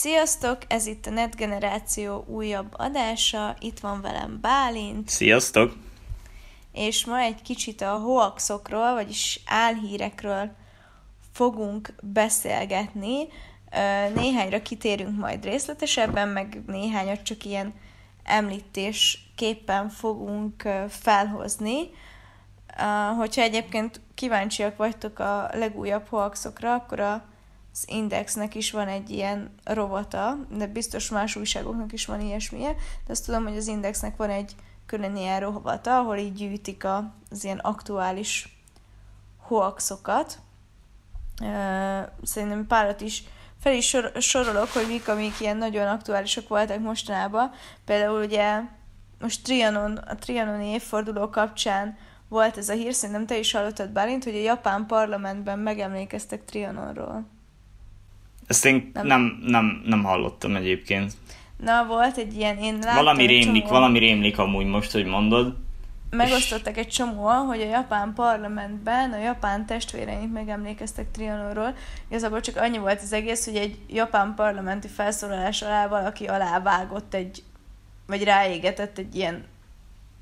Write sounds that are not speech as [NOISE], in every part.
Sziasztok, ez itt a Net Generáció újabb adása, itt van velem Bálint. Sziasztok! És ma egy kicsit a hoaxokról, vagyis álhírekről fogunk beszélgetni. Néhányra kitérünk majd részletesebben, meg néhányat csak ilyen említésképpen fogunk felhozni. Hogyha egyébként kíváncsiak vagytok a legújabb hoaxokra, akkor a az Indexnek is van egy ilyen rovata, de biztos más újságoknak is van ilyesmije, de azt tudom, hogy az Indexnek van egy külön ilyen rovata, ahol így gyűjtik az ilyen aktuális hoaxokat. Szerintem párat is fel is sor- sorolok, hogy mik, amik ilyen nagyon aktuálisak voltak mostanában. Például ugye most Trianon, a Trianoni évforduló kapcsán volt ez a hír, szerintem te is hallottad Bálint, hogy a japán parlamentben megemlékeztek Trianonról. Ezt én nem, nem, nem, nem hallottam egyébként. Na, volt egy ilyen, én láttam Valami rémlik, csomó, valami rémlik amúgy most, hogy mondod. Megosztottak egy csomóan, hogy a japán parlamentben a japán testvéreink megemlékeztek Trianonról. Igazából csak annyi volt az egész, hogy egy japán parlamenti felszólalás alá valaki alávágott egy, vagy ráégetett egy ilyen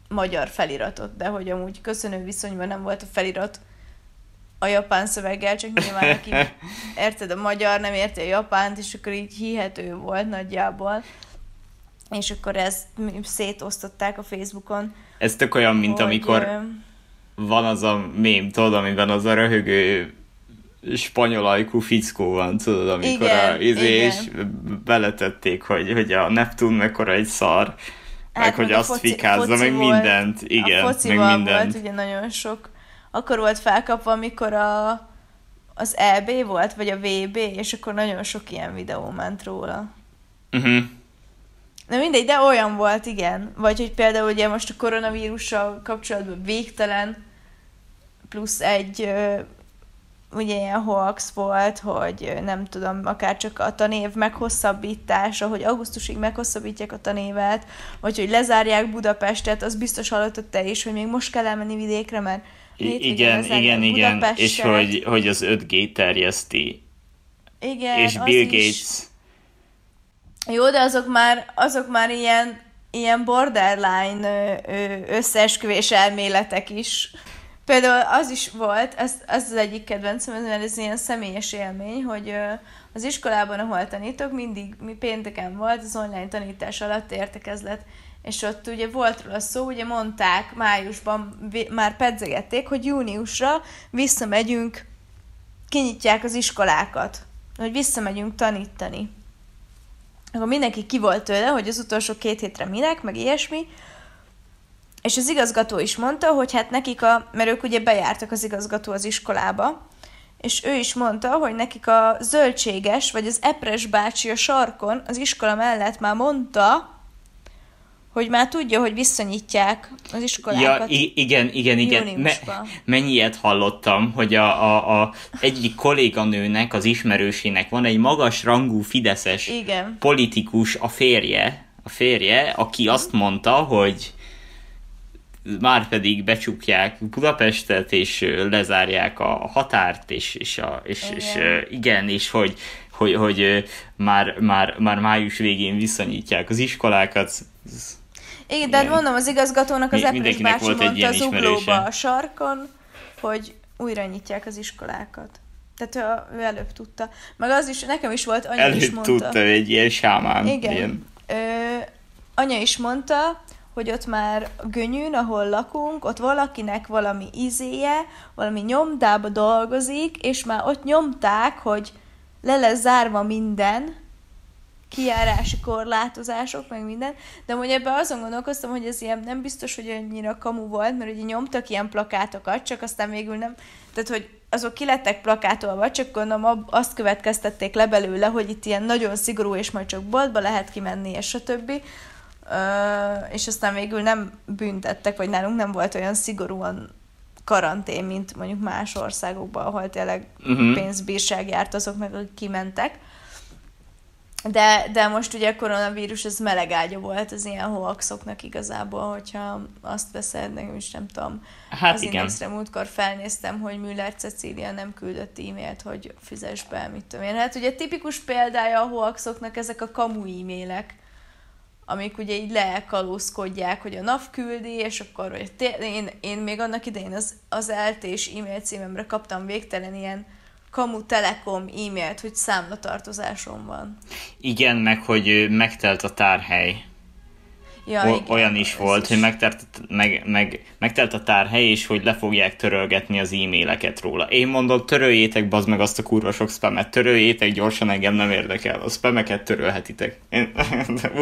magyar feliratot, de hogy amúgy köszönő viszonyban nem volt a felirat a japán szöveggel, csak nyilván aki [LAUGHS] érted a magyar, nem érti a japánt, és akkor így hihető volt nagyjából. És akkor ezt szétosztották a Facebookon. Ez tök olyan, mint hogy, amikor van az a mém, tudod, amiben az a röhögő spanyol ajkú fickó van, tudod, amikor igen, a, izé, és beletették, hogy, hogy a Neptun mekkora egy szar, hát, meg hogy azt foci, fikázza, foci meg volt, mindent, igen, a meg mindent. volt ugye nagyon sok akkor volt felkapva, amikor a, az EB volt, vagy a VB, és akkor nagyon sok ilyen videó ment róla. Uh-huh. Na mindegy, de olyan volt, igen. Vagy hogy például ugye most a koronavírussal kapcsolatban végtelen plusz egy ugye ilyen hoax volt, hogy nem tudom, akár csak a tanév meghosszabbítása, hogy augusztusig meghosszabbítják a tanévet, vagy hogy lezárják Budapestet, az biztos hallottad te is, hogy még most kell elmenni vidékre, mert igen, igen, igen, és hogy, hogy az 5G terjeszti. Igen, És Bill Gates. Is. Jó, de azok már, azok már ilyen, ilyen borderline összeesküvés elméletek is. Például az is volt, ez, ez az egyik kedvencem, mert ez ilyen személyes élmény, hogy az iskolában, ahol tanítok, mindig mi pénteken volt az online tanítás alatt értekezlet, és ott ugye volt róla szó, ugye mondták májusban, már pedzegették, hogy júniusra visszamegyünk, kinyitják az iskolákat, hogy visszamegyünk tanítani. Akkor mindenki ki volt tőle, hogy az utolsó két hétre minek, meg ilyesmi, és az igazgató is mondta, hogy hát nekik a, mert ők ugye bejártak az igazgató az iskolába, és ő is mondta, hogy nekik a zöldséges, vagy az epres bácsi a sarkon az iskola mellett már mondta, hogy már tudja, hogy visszanyitják az iskolákat. Ja, igen, igen, igen. Me- mennyi ilyet hallottam, hogy a, a, a egyik kolléganőnek, az ismerősének van egy magas rangú fideszes igen. politikus, a férje, a férje, aki azt mondta, hogy már pedig becsukják Budapestet, és lezárják a határt, és, és, a, és, igen. és igen, és hogy, hogy, hogy már, már, már május végén visszanyítják az iskolákat. Igen, de hát mondom, az igazgatónak az Epres bácsi volt mondta az uglóba a sarkon, hogy újra nyitják az iskolákat. Tehát ő, ő előbb tudta. Meg az is, nekem is volt, anya előbb is mondta. tudta, egy ilyen sámán. Igen. Ilyen. Ö, anya is mondta, hogy ott már Gönyűn, ahol lakunk, ott valakinek valami izéje, valami nyomdába dolgozik, és már ott nyomták, hogy le lesz zárva minden, kijárási korlátozások, meg minden, de hogy ebben azon gondolkoztam, hogy ez ilyen nem biztos, hogy annyira kamu volt, mert ugye nyomtak ilyen plakátokat, csak aztán végül nem, tehát hogy azok ki lettek plakátolva, csak gondolom azt következtették le belőle, hogy itt ilyen nagyon szigorú, és majd csak boltba lehet kimenni, és a többi. Uh, és aztán végül nem büntettek, vagy nálunk nem volt olyan szigorúan karantén, mint mondjuk más országokban, ahol tényleg uh-huh. pénzbírság járt azok meg, akik kimentek. De, de most ugye a koronavírus ez melegágya volt az ilyen hoaxoknak igazából, hogyha azt veszed, nekem is nem tudom. Hát az igen. Indexre múltkor felnéztem, hogy Müller Cecília nem küldött e-mailt, hogy fizes be, mit tudom én. Hát ugye tipikus példája a hoaxoknak ezek a kamu e-mailek, amik ugye így lekalózkodják, hogy a NAV küldi, és akkor hogy té- én, én még annak idején az, az eltés e-mail címemre kaptam végtelen ilyen kamu telekom e-mailt, hogy számlatartozásom van. Igen, meg hogy megtelt a tárhely. Ja, O- igen, olyan is volt, hogy megtelt, meg, meg, megtelt a tárhely, és hogy le fogják törölgetni az e-maileket róla. Én mondom, töröljétek bazd meg azt a kurva sok spamet, töröljétek gyorsan, engem nem érdekel. A spameket törölhetitek. Én,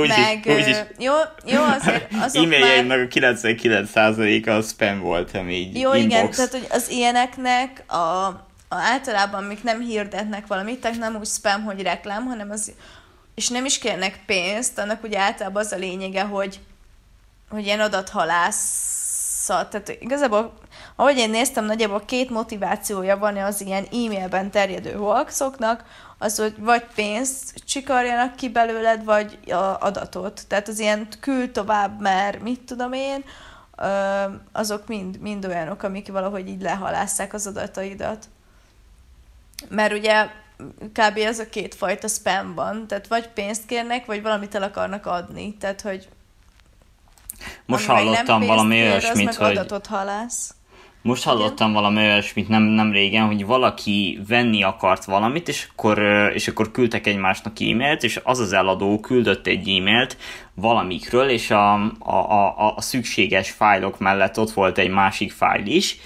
úgy Meg, is, úgy is. jó, jó, azért [LAUGHS] azok már... E-mailjeimnek a 99%-a a spam volt, ami így Jó, inbox. igen, tehát hogy az ilyeneknek a általában, amik nem hirdetnek valamit, tehát nem úgy spam, hogy reklám, hanem az, és nem is kérnek pénzt, annak ugye általában az a lényege, hogy, hogy ilyen adathalászat, tehát igazából, ahogy én néztem, nagyjából két motivációja van az ilyen e-mailben terjedő hoaxoknak, az, hogy vagy pénzt csikarjanak ki belőled, vagy a adatot. Tehát az ilyen küld tovább, mert mit tudom én, azok mind, mind olyanok, amik valahogy így lehalásszák az adataidat. Mert ugye kb. ez a két fajta spam van, tehát vagy pénzt kérnek, vagy valamit el akarnak adni, tehát hogy Most nem hallottam pénzt valami kér, olyasmit, az hogy... adatot halász. Most hallottam valami olyasmit nem, nem régen, hogy valaki venni akart valamit, és akkor, és akkor küldtek egymásnak e-mailt, és az az eladó küldött egy e-mailt valamikről, és a, a, a, a szükséges fájlok mellett ott volt egy másik fájl is,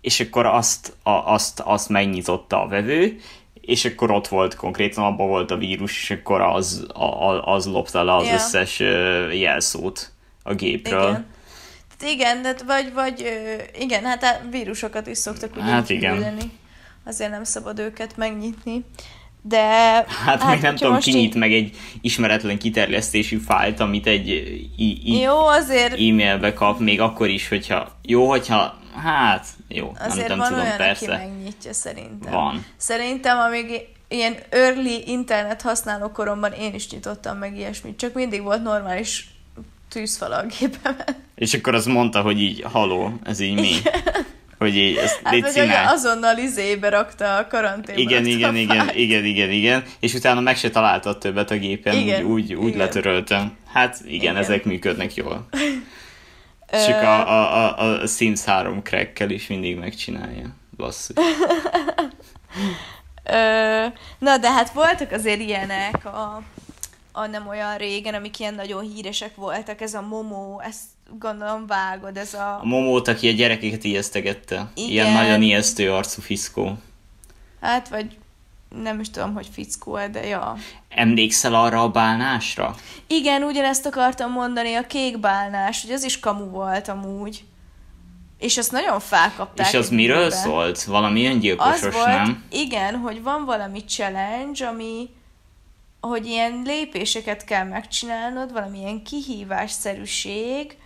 és akkor azt, a, azt, azt megnyitotta a vevő, és akkor ott volt konkrétan, abban volt a vírus, és akkor az, a, a, az lopta le az Ja. összes jelszót a gépről. Igen. Igen, de vagy, vagy igen, hát a vírusokat is szoktak úgy Hát igen. küldeni. Azért nem szabad őket megnyitni. De... Hát, hát még nem tudom, kinyit így- meg egy ismeretlen kiterjesztésű fájlt, amit egy i- i- Jó, azért, e-mailbe kap, még akkor is, hogyha jó, hogyha hát jó, azért nem, van tudom, olyan, persze. aki megnyitja szerintem. Van. Szerintem, amíg ilyen early internet használó koromban én is nyitottam meg ilyesmit, csak mindig volt normális tűzfal a gépemen. És akkor az mondta, hogy így, haló, ez így mi? Hogy így, ezt Hát légy csinálj. azonnal izébe rakta a karanténba. Igen, igen, igen, igen, igen, igen, és utána meg se találtad többet a gépen, Igen, úgy, úgy, úgy igen. letöröltem. Hát igen, Igen. ezek működnek jól. [LAUGHS] Csak a, a, a, a Sims 3 crackkel is mindig megcsinálja. Basszus. Na, de hát voltak azért ilyenek a, a nem olyan régen, amik ilyen nagyon híresek voltak, ez a Momo, ezt gondolom vágod, ez a... A Momót, aki a gyerekeket ijesztegette. Igen. Ilyen nagyon ijesztő arcú fiszkó. Hát, vagy nem is tudom, hogy fickó de ja. Emlékszel arra a bálnásra? Igen, ugyanezt akartam mondani, a kék bálnás, hogy az is kamu volt amúgy. És azt nagyon felkapták. És az miről időben. szólt? Valami Az öngyilkosos, volt, nem? igen, hogy van valami challenge, ami hogy ilyen lépéseket kell megcsinálnod, valamilyen kihívásszerűség,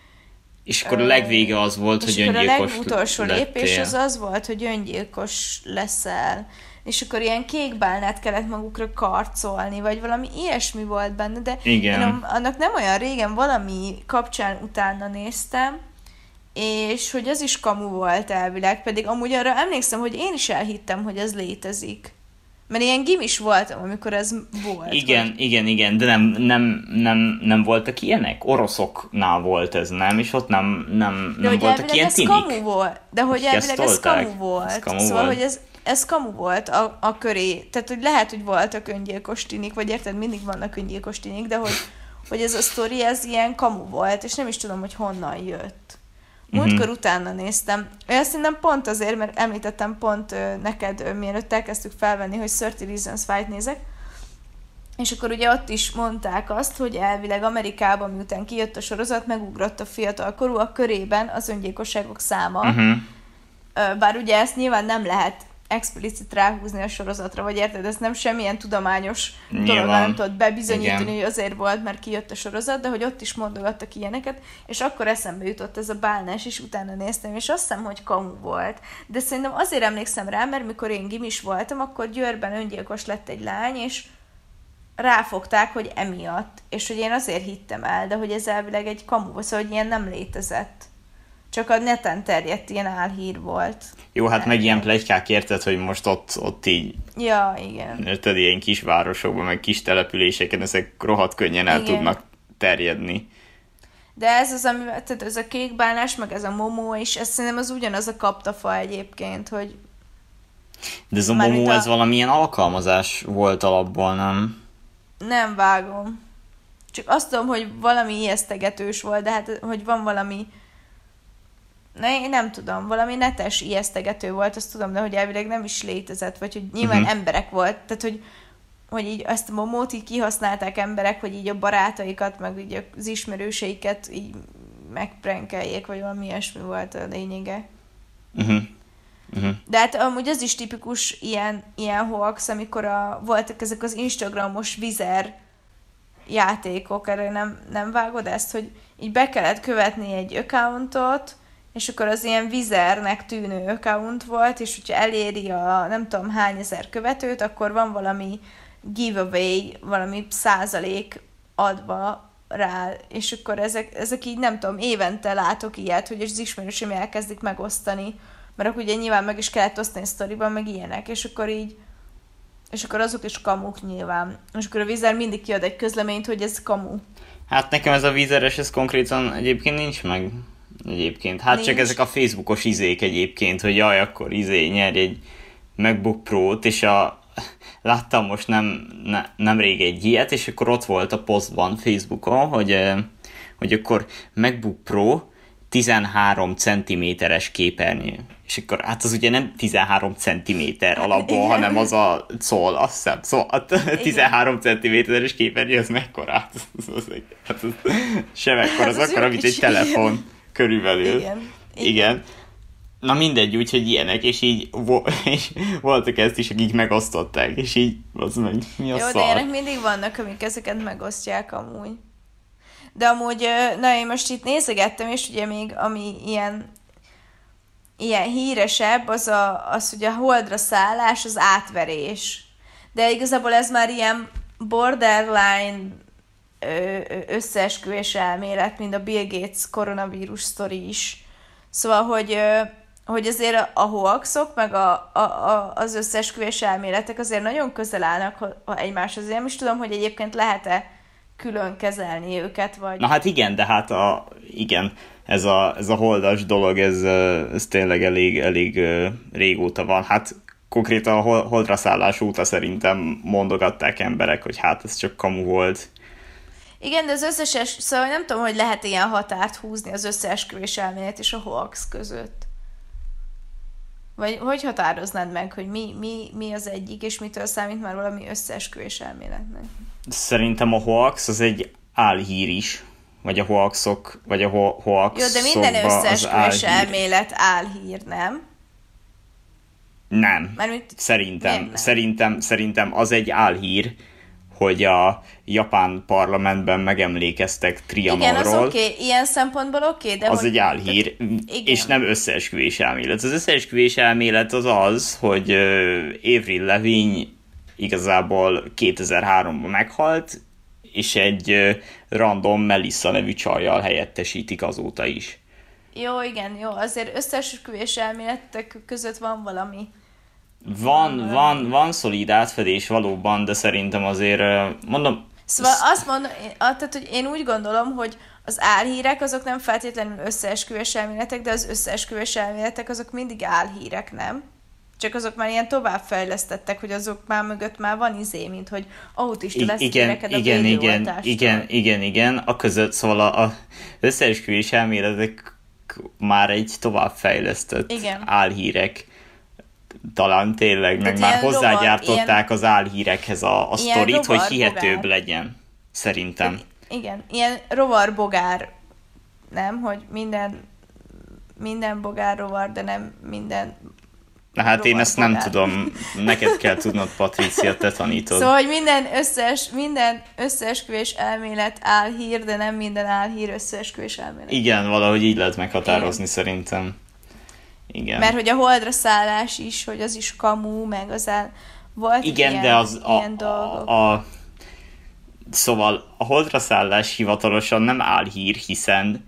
És akkor a legvége az volt, és hogy akkor a öngyilkos legutolsó lépés az az volt, hogy öngyilkos leszel. És akkor ilyen kék bálnát kellett magukra karcolni, vagy valami ilyesmi volt benne, de Igen. én annak nem olyan régen valami kapcsán utána néztem, és hogy az is kamu volt elvileg, pedig amúgy arra emlékszem, hogy én is elhittem, hogy ez létezik. Mert ilyen gimis voltam, amikor ez volt. Igen, hogy- igen, igen, de nem, nem, nem, nem voltak ilyenek? Oroszoknál volt ez, nem? És ott nem, nem, De nem hogy voltak ilyen ez tinik? kamu volt. De hogy elvileg ez kamu volt. Ez kamu szóval, volt. hogy ez, ez kamu volt a, a köré. Tehát, hogy lehet, hogy voltak öngyilkos tinik, vagy érted, mindig vannak öngyilkos tinik, de hogy, hogy ez a sztori, ez ilyen kamu volt, és nem is tudom, hogy honnan jött. Múltkor Mhm. utána néztem. Ezt szerintem pont azért, mert említettem pont ö, neked, ö, mielőtt elkezdtük felvenni, hogy 30 Reasons Why-t nézek, és akkor ugye ott is mondták azt, hogy elvileg Amerikában, miután kijött a sorozat, megugrott a fiatalkorúak körében az öngyilkosságok száma. Uh-huh. Bár ugye ezt nyilván nem lehet explicit ráhúzni a sorozatra, vagy érted, ez nem semmilyen tudományos dolog nem tudott bebizonyítani, Igen. hogy azért volt, mert kijött a sorozat, de hogy ott is mondogattak ilyeneket, és akkor eszembe jutott ez a bálnás, és utána néztem, és azt hiszem, hogy kamu volt. De szerintem azért emlékszem rá, mert mikor én gimis voltam, akkor Győrben öngyilkos lett egy lány, és ráfogták, hogy emiatt, és hogy én azért hittem el, de hogy ez elvileg egy kamu, szóval hogy ilyen nem létezett. Csak a neten terjedt ilyen álhír volt. Jó, hát meg ilyen plegykák érted, hogy most ott, ott így, Ja, igen. érted, ilyen kis városokban, meg kis településeken ezek rohadt könnyen el Igen. tudnak terjedni. De ez az, ami, tehát ez a kékbálnás, meg ez a momó is, ez szerintem az ugyanaz a kaptafa egyébként, hogy De ez a Mármint momó, a- ez valamilyen alkalmazás volt alapból, nem? nem vágom. Csak azt tudom, hogy valami ijesztegetős volt, de hát, hogy van valami ne, én nem tudom, valami netes ijesztegető volt, azt tudom, de hogy elvileg nem is létezett, vagy hogy nyilván uh-huh. emberek volt, tehát hogy, hogy így ezt a momót így kihasználták emberek, hogy így a barátaikat, meg így az ismerőseiket így megprenkeljék, vagy valami ilyesmi volt a lényege. Uh-huh. Uh-huh. De hát amúgy az is tipikus ilyen, ilyen hoax, amikor a, voltak ezek az Instagramos vizer játékok, erre nem, nem vágod ezt, hogy így be kellett követni egy accountot, és akkor az ilyen vizernek tűnő account volt, és hogyha eléri a nem tudom hány ezer követőt, akkor van valami giveaway, valami százalék adva rá, és akkor ezek, ezek így nem tudom, évente látok ilyet, hogy az ismerősöm elkezdik megosztani, mert akkor ugye nyilván meg is kellett osztani sztoriban, meg ilyenek, és akkor így és akkor azok is kamuk nyilván. És akkor a vízer mindig kiad egy közleményt, hogy ez kamu. Hát nekem ez a vízeres, ez konkrétan egyébként nincs meg. Egyébként. Hát Nincs. csak ezek a Facebookos izék egyébként, hogy jaj, akkor izé nyerj egy MacBook Pro-t, és a... láttam most nem, ne, nemrég egy ilyet, és akkor ott volt a posztban Facebookon, hogy, eh, hogy akkor MacBook Pro 13 cm-es képernyő. És akkor hát az ugye nem 13 cm alapból, Igen. hanem az a szól, azt hiszem. Szóval a 13 cm-es képernyő, az mekkora? Hát az, az, hát az sem ekkora, az Az akkora, mint egy telefon körülbelül. Igen. Igen. Na mindegy, úgyhogy ilyenek, és így vo- [LAUGHS] és voltak ezt is, akik megosztották, és így, az meg, mi a Jó, de szar? ilyenek mindig vannak, amik ezeket megosztják amúgy. De amúgy, na én most itt nézegettem, és ugye még ami ilyen ilyen híresebb, az, a, az ugye a holdra szállás, az átverés. De igazából ez már ilyen borderline összeesküvés elmélet, mint a Bill Gates koronavírus sztori is. Szóval, hogy, hogy azért a hoaxok, meg a, a, a, az összeesküvés elméletek azért nagyon közel állnak egymáshoz. Én nem is tudom, hogy egyébként lehet-e külön kezelni őket, vagy... Na hát igen, de hát a, igen, ez a, ez a holdas dolog, ez, ez tényleg elég, elég régóta van. Hát konkrétan a hol- holdra szállás óta szerintem mondogatták emberek, hogy hát ez csak kamu volt. Igen, de az összes, es- szóval nem tudom, hogy lehet ilyen határt húzni az összeesküvés elmélet és a hoax között. Vagy hogy határoznád meg, hogy mi, mi, mi az egyik, és mitől számít már valami összeesküvés elméletnek? Szerintem a hoax az egy álhír is, vagy a hoaxok, vagy a ho- hoaxokba Jó, de minden összeesküvés álhír. elmélet álhír, nem? Nem. Mármint, Szerintem, nem? szerintem, szerintem az egy álhír, hogy a japán parlamentben megemlékeztek igen, az Trianonról. oké, okay. ilyen szempontból oké, okay, de az hogy... egy álhír, Igen. és nem összeesküvés elmélet. Az összeesküvés elmélet az az, hogy uh, Avril Lavigne igazából 2003-ban meghalt, és egy uh, random Melissa nevű csajjal helyettesítik azóta is. Jó, igen, jó, azért összeesküvés elméletek között van valami. Van, van, van szolid átfedés valóban, de szerintem azért, mondom, Szóval azt mondom, én- tehát, hogy én úgy gondolom, hogy az álhírek azok nem feltétlenül összeesküvés elméletek, de az összeesküvés elméletek azok mindig álhírek, nem? Csak azok már ilyen továbbfejlesztettek, hogy azok már mögött már van izé, mint hogy autista lesz igen, neked a igen, igen, igen, igen, igen, a között, szóval a, a összeesküvés elméletek már egy továbbfejlesztett Igen. álhírek, talán tényleg, meg már hozzágyártották ilyen- az álhírekhez a, a sztorit, hogy hihetőbb bogár. legyen, szerintem. Igen, ilyen rovar bogár, nem? Hogy minden minden bogár rovar, de nem minden Na hát én ezt nem bogár. tudom, [LAUGHS] neked kell tudnod, Patricia, te tanítod. Szóval, hogy minden, összes, minden összeesküvés elmélet álhír, de nem minden álhír összeesküvés elmélet. Igen, valahogy így lehet meghatározni szerintem. Igen. Mert hogy a holdra szállás is, hogy az is kamu, meg az el... Volt Igen, ilyen, de az a, ilyen dolgok. a, a Szóval a holdra szállás hivatalosan nem álhír, hiszen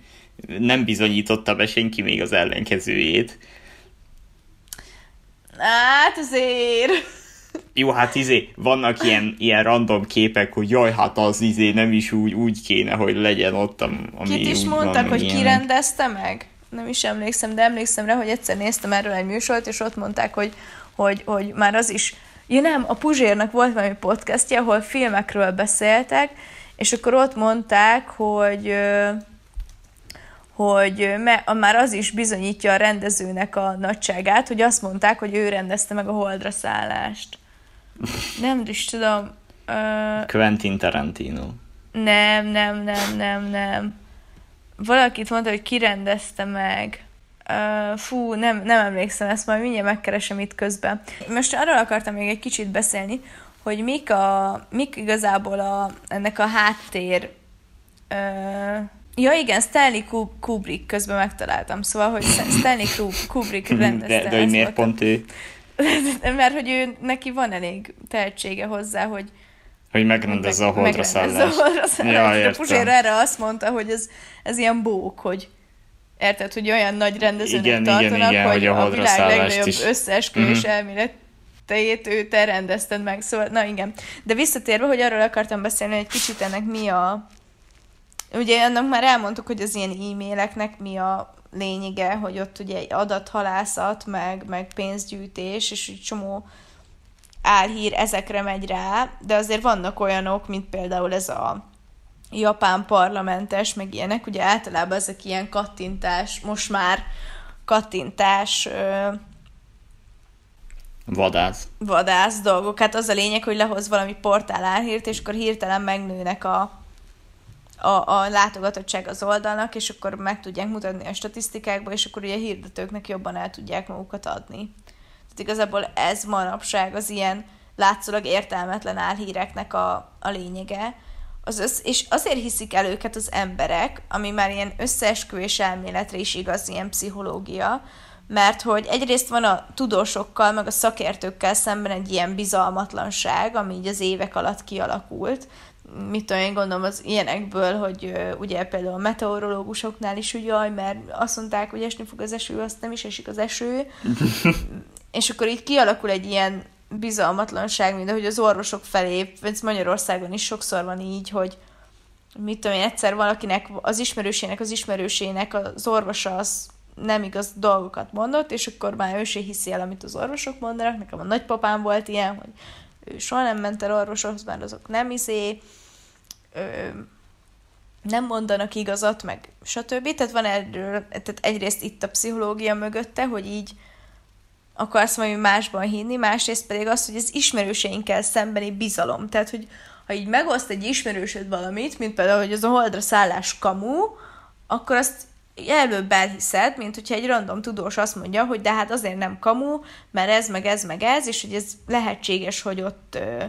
nem bizonyította be senki még az ellenkezőjét. Hát azért... [LAUGHS] Jó, hát izé, vannak ilyen, ilyen random képek, hogy jaj, hát az izé nem is úgy, úgy kéne, hogy legyen ott, ami Kit is mondtak, van, hogy ilyen. ki rendezte meg? Nem is emlékszem, de emlékszem rá, hogy egyszer néztem erről egy műsort, és ott mondták, hogy, hogy, hogy már az is... Ja nem, a Puzsérnak volt valami podcastja, ahol filmekről beszéltek, és akkor ott mondták, hogy hogy me, már az is bizonyítja a rendezőnek a nagyságát, hogy azt mondták, hogy ő rendezte meg a holdra szállást. Nem is tudom. Ö, Quentin Tarantino. nem, nem, nem, nem, nem. Valakit mondta, hogy kirendezte meg. Uh, fú, nem, nem emlékszem, ezt majd mindjárt megkeresem itt közben. Most arról akartam még egy kicsit beszélni, hogy mik, a, mik igazából a, ennek a háttér... Uh, ja igen, Stanley Kub- Kubrick közben megtaláltam, szóval, hogy Stanley Kub- Kubrick rendezte. De, de hogy miért pont ő? [LAUGHS] Mert hogy ő, neki van elég tehetsége hozzá, hogy Hogy megrendezze a holdra megrendezze a szállást. holdra szállást. Ja, De értem. Puzsér erre azt mondta, hogy ez, ez ilyen bók, hogy érted, hogy olyan nagy rendezőnek Igen, igen, tartanak, igen, hogy, hogy a a, világ szállást legnagyobb is. összeesküvés Mhm. elméleteit ő te rendezted meg, szóval, na igen. De visszatérve, hogy arról akartam beszélni, hogy egy kicsit ennek mi a... Ugye annak már elmondtuk, hogy az ilyen e-maileknek mi a lényege, hogy ott ugye egy adathalászat, meg, meg pénzgyűjtés, és egy csomó álhír ezekre megy rá, de azért vannak olyanok, mint például ez a japán parlamentes, meg ilyenek, ugye általában ezek ilyen kattintás, most már kattintás ö, Vadász. vadász dolgok. Hát az a lényeg, hogy lehoz valami portál álhírt, és akkor hirtelen megnőnek a, a, a látogatottság az oldalnak, és akkor meg tudják mutatni a statisztikákba, és akkor ugye a hirdetőknek jobban el tudják magukat adni. Tehát igazából ez manapság az ilyen látszólag értelmetlen álhíreknek a, a lényege. Az össz, és azért hiszik el őket az emberek, ami már ilyen összeesküvés elméletre is igaz, ilyen pszichológia, mert hogy egyrészt van a tudósokkal, meg a szakértőkkel szemben egy ilyen bizalmatlanság, ami így az évek alatt kialakult. Mit tudom én gondolom az ilyenekből, hogy ugye például a meteorológusoknál is, hogy jaj, mert azt mondták, hogy esni fog az eső, azt nem is esik az eső. [LAUGHS] és akkor így kialakul egy ilyen bizalmatlanság, mint ahogy az orvosok felé, ez Magyarországon is sokszor van így, hogy mit tudom én, egyszer valakinek, az ismerősének, az ismerősének az orvosa az nem igaz dolgokat mondott, és akkor már ő se hiszi el, amit az orvosok mondanak. Nekem a nagypapám volt ilyen, hogy ő soha nem ment el orvoshoz, mert azok nem izé, ö, nem mondanak igazat, meg stb. Tehát van erről, tehát egyrészt itt a pszichológia mögötte, hogy így akarsz valami másban hinni, másrészt pedig az, hogy az ismerőseinkkel szembeni bizalom. Tehát, hogy ha így megoszt egy ismerősöd valamit, mint például, hogy az a holdra szállás kamu, akkor azt előbb elhiszed, mint hogyha egy random tudós azt mondja, hogy de hát azért nem kamu, mert ez, meg ez, meg ez, és hogy ez lehetséges, hogy ott ö,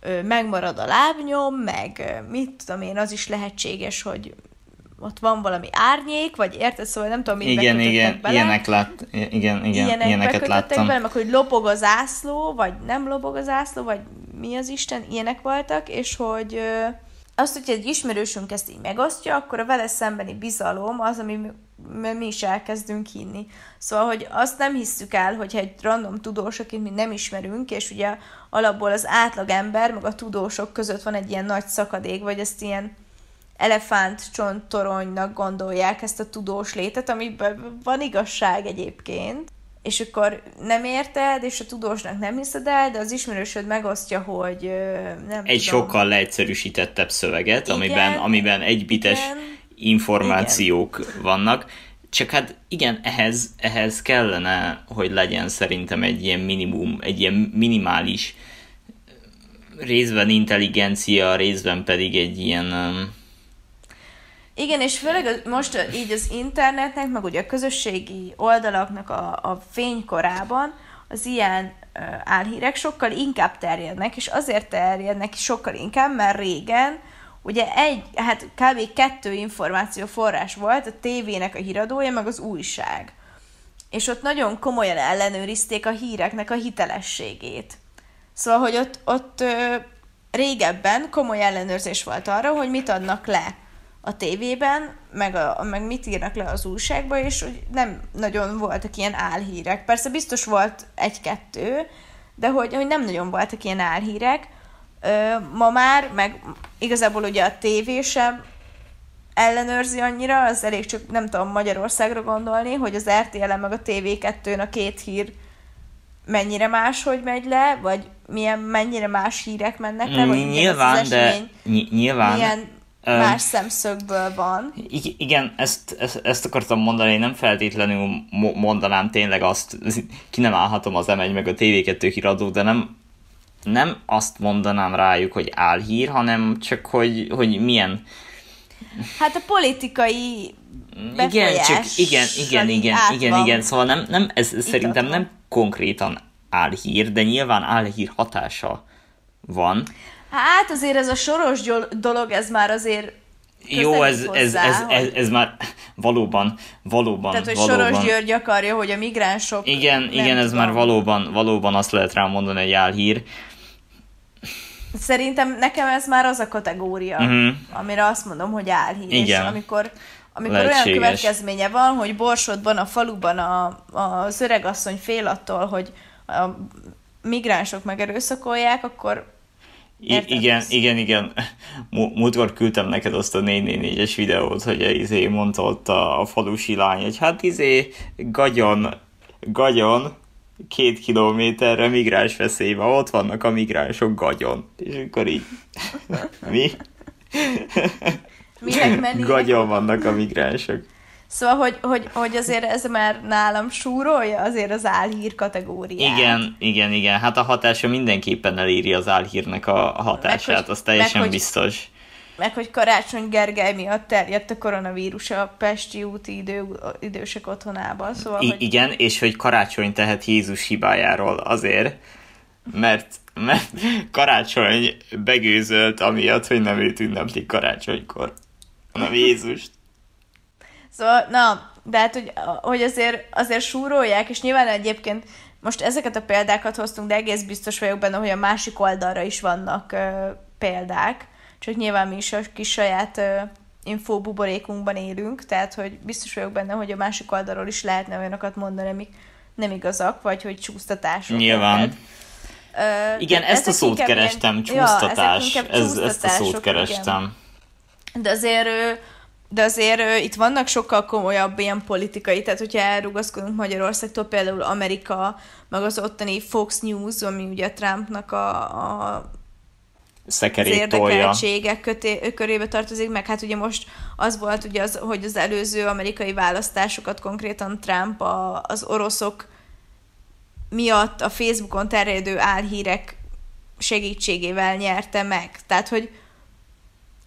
ö, megmarad a lábnyom, meg ö, mit tudom én, az is lehetséges, hogy ott van valami árnyék, vagy érted, szóval nem tudom, mit Igen, igen, bele. ilyenek lát, igen, igen, Ilyenek ilyeneket láttam. Bele, meg hogy lopog a zászló, vagy nem lopog a zászló, vagy mi az Isten, ilyenek voltak, és hogy ö, azt, hogyha egy ismerősünk ezt így megosztja, akkor a vele szembeni bizalom az, ami mi, is elkezdünk hinni. Szóval, hogy azt nem hisszük el, hogyha egy random tudós, akit mi nem ismerünk, és ugye alapból az átlag ember, meg a tudósok között van egy ilyen nagy szakadék, vagy ezt ilyen elefánt csonttoronynak gondolják ezt a tudós létet, amiben van igazság egyébként, és akkor nem érted, és a tudósnak nem hiszed el, de az ismerősöd megosztja, hogy nem Egy tudom. sokkal leegyszerűsítettebb szöveget, Igen, amiben, amiben egybites igen. információk vannak. Csak hát igen, ehhez, ehhez kellene, hogy legyen szerintem egy ilyen minimum, egy ilyen minimális részben intelligencia, részben pedig egy ilyen Igen, és főleg most így az internetnek, meg ugye a közösségi oldalaknak a, a fénykorában az ilyen ö, álhírek sokkal inkább terjednek, és azért terjednek sokkal inkább, mert régen ugye egy, hát kb. kettő információ forrás volt, a tévének a híradója, meg az újság. És ott nagyon komolyan ellenőrizték a híreknek a hitelességét. Szóval, hogy ott, ott ö, régebben komoly ellenőrzés volt arra, hogy mit adnak le a tévében, meg, a, meg mit írnak le az újságba, és hogy nem nagyon voltak ilyen álhírek. Persze biztos volt egy-kettő, de hogy, hogy nem nagyon voltak ilyen álhírek. Ö, ma már, meg igazából ugye a tévé sem ellenőrzi annyira, az elég csak nem tudom Magyarországra gondolni, hogy az RTL-en meg a TV2-n a két hír mennyire máshogy megy le, vagy milyen, mennyire más hírek mennek le, vagy nyilván, az de nyilván, milyen más szemszögből van. Igen, ezt, ezt, ezt akartam mondani, nem feltétlenül mondanám tényleg azt, ki nem állhatom az M1 meg a TV2 híradó, de nem, nem azt mondanám rájuk, hogy álhír, hanem csak, hogy, hogy milyen... Hát a politikai igen, csak igen, igen, igen, igen, igen, szóval nem, nem ez Itt szerintem nem konkrétan álhír, de nyilván álhír hatása van. Hát azért ez a soros dolog, ez már azért jó, ez, hozzá, ez, ez, ez, ez, már valóban, valóban, Tehát, hogy valóban. Soros György akarja, hogy a migránsok... Igen, igen, ez tudom. már valóban, valóban azt lehet rá mondani, egy álhír. Szerintem nekem ez már az a kategória, uh-huh. amire azt mondom, hogy álhír. Igen. És amikor, amikor olyan következménye van, hogy Borsodban, a faluban a, a, az öregasszony fél attól, hogy a migránsok megerőszakolják, akkor I- igen, igen, igen. [LAUGHS] Múltkor küldtem neked azt a 444-es videót, hogy izé mondta ott a, a falusi lány, hogy hát izé gagyon, gagyon, két kilométerre migráns veszélyben, ott vannak a migránsok gagyon. És akkor így, [LAUGHS] mi? Minek Gagyon vannak a migránsok. Szóval, hogy, hogy, hogy azért ez már nálam súrolja azért az álhír kategóriát. Igen, igen, igen. Hát a hatása mindenképpen eléri az álhírnek a hatását, meg, az teljesen meg, biztos. Hogy, meg hogy Karácsony Gergely miatt terjedt a koronavírus a Pesti úti idő, idősek otthonában. Szóval, I- hogy... Igen, és hogy Karácsony tehet Jézus hibájáról azért, mert, mert Karácsony begőzölt amiatt, hogy nem őt ünneplik karácsonykor, hanem Jézust. Szóval, na, de hát, hogy, hogy azért, azért súrolják, és nyilván egyébként most ezeket a példákat hoztunk, de egész biztos vagyok benne, hogy a másik oldalra is vannak ö, példák, csak nyilván mi is a kis saját ö, infóbuborékunkban élünk, tehát hogy biztos vagyok benne, hogy a másik oldalról is lehetne olyanokat mondani, amik nem igazak, vagy hogy csúsztatások. Nyilván. Uh, igen, ezt a szót kerestem, ilyen, csúsztatás. Ja, ez, ezt a szót kerestem. Igen. De azért de azért uh, itt vannak sokkal komolyabb ilyen politikai, tehát hogyha elrugaszkodunk Magyarországtól, például Amerika, meg az ottani Fox News, ami ugye Trumpnak a, a Szekerét az érdekeltségek köté, körébe tartozik, meg hát ugye most az volt, ugye az, hogy az előző amerikai választásokat konkrétan Trump a, az oroszok miatt a Facebookon terjedő álhírek segítségével nyerte meg. Tehát, hogy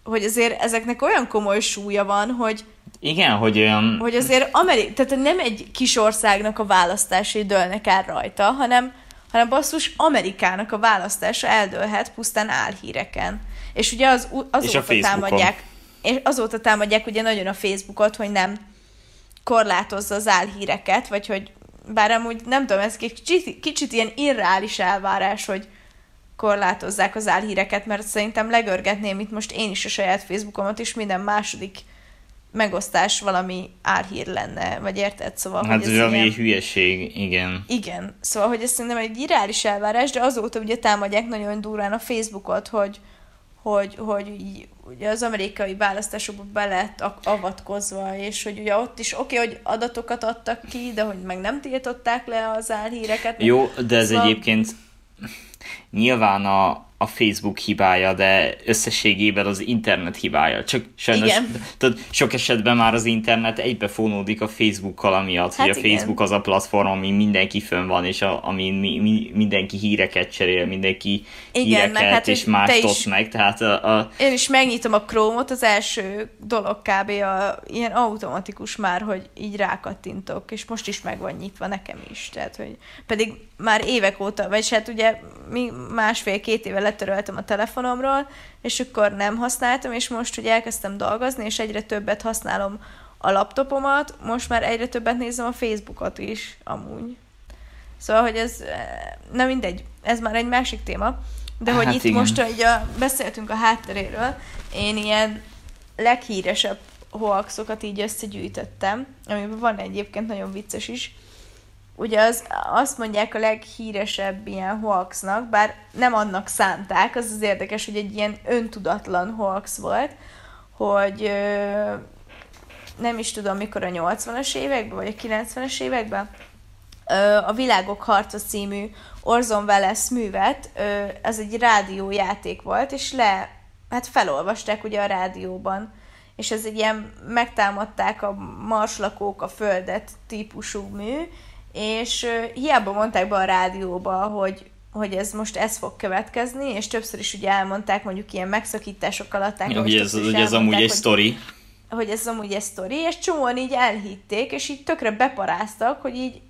hogy azért ezeknek olyan komoly súlya van, hogy igen, hogy olyan... Hogy azért Ameri- tehát nem egy kis országnak a választásai dőlnek el rajta, hanem, hanem basszus Amerikának a választása eldőlhet pusztán álhíreken. És ugye az, azóta és támadják, és azóta támadják ugye nagyon a Facebookot, hogy nem korlátozza az álhíreket, vagy hogy bár amúgy nem tudom, ez kicsit, kicsit ilyen irreális elvárás, hogy korlátozzák az álhíreket, mert szerintem legörgetném itt most én is a saját Facebookomat, és minden második megosztás valami álhír lenne, vagy érted? Szóval, hát hogy ez valami ilyen... hülyeség, igen. Igen, szóval, hogy ez szerintem egy irreális elvárás, de azóta ugye támadják nagyon durván a Facebookot, hogy, hogy, hogy ugye az amerikai választásokba be lett avatkozva, és hogy ugye ott is oké, okay, hogy adatokat adtak ki, de hogy meg nem tiltották le az álhíreket. Jó, de ez szóval... egyébként nyilván a, a Facebook hibája, de összességében az internet hibája. Csak sajnos tudod, sok esetben már az internet egybefonódik a Facebookkal, amiatt, hát hogy a igen. Facebook az a platform, ami mindenki fönn van, és a, ami mi, mi, mindenki híreket cserél, mindenki igen, híreket, meg hát, és más is, meg. Tehát a, a... Én is megnyitom a Chrome-ot, az első dolog kb. A, ilyen automatikus már, hogy így rákattintok, és most is meg van nyitva nekem is. Tehát, hogy pedig már évek óta, vagy hát ugye mi másfél-két éve letöröltem a telefonomról, és akkor nem használtam, és most, hogy elkezdtem dolgozni, és egyre többet használom a laptopomat, most már egyre többet nézem a Facebookot is, amúgy. Szóval, hogy ez, nem mindegy, ez már egy másik téma. De hogy Hát itt igen. most hogy a, beszéltünk a hátteréről, én ilyen leghíresebb hoaxokat így összegyűjtöttem, amiben van egyébként nagyon vicces is. Ugye az, azt mondják a leghíresebb ilyen hoaxnak, bár nem annak szánták, az az érdekes, hogy egy ilyen öntudatlan hoax volt, hogy ö, nem is tudom mikor a 80-as években, vagy a 90-es években, ö, a Világok harca című Orson Welles művet, ö, ez egy rádiójáték volt, és le, hát felolvasták ugye a rádióban, és ez egy ilyen megtámadták a marslakók a földet típusú mű, és hiába mondták be a rádióba, hogy hogy ez most ez fog következni, és többször is ugye elmondták, mondjuk ilyen megszakításokkal adták. Ja, hogy ez, hogy ez amúgy egy hogy- sztori. hogy ez amúgy egy sztori, és csomóan így elhitték, és így tökre beparáztak, hogy így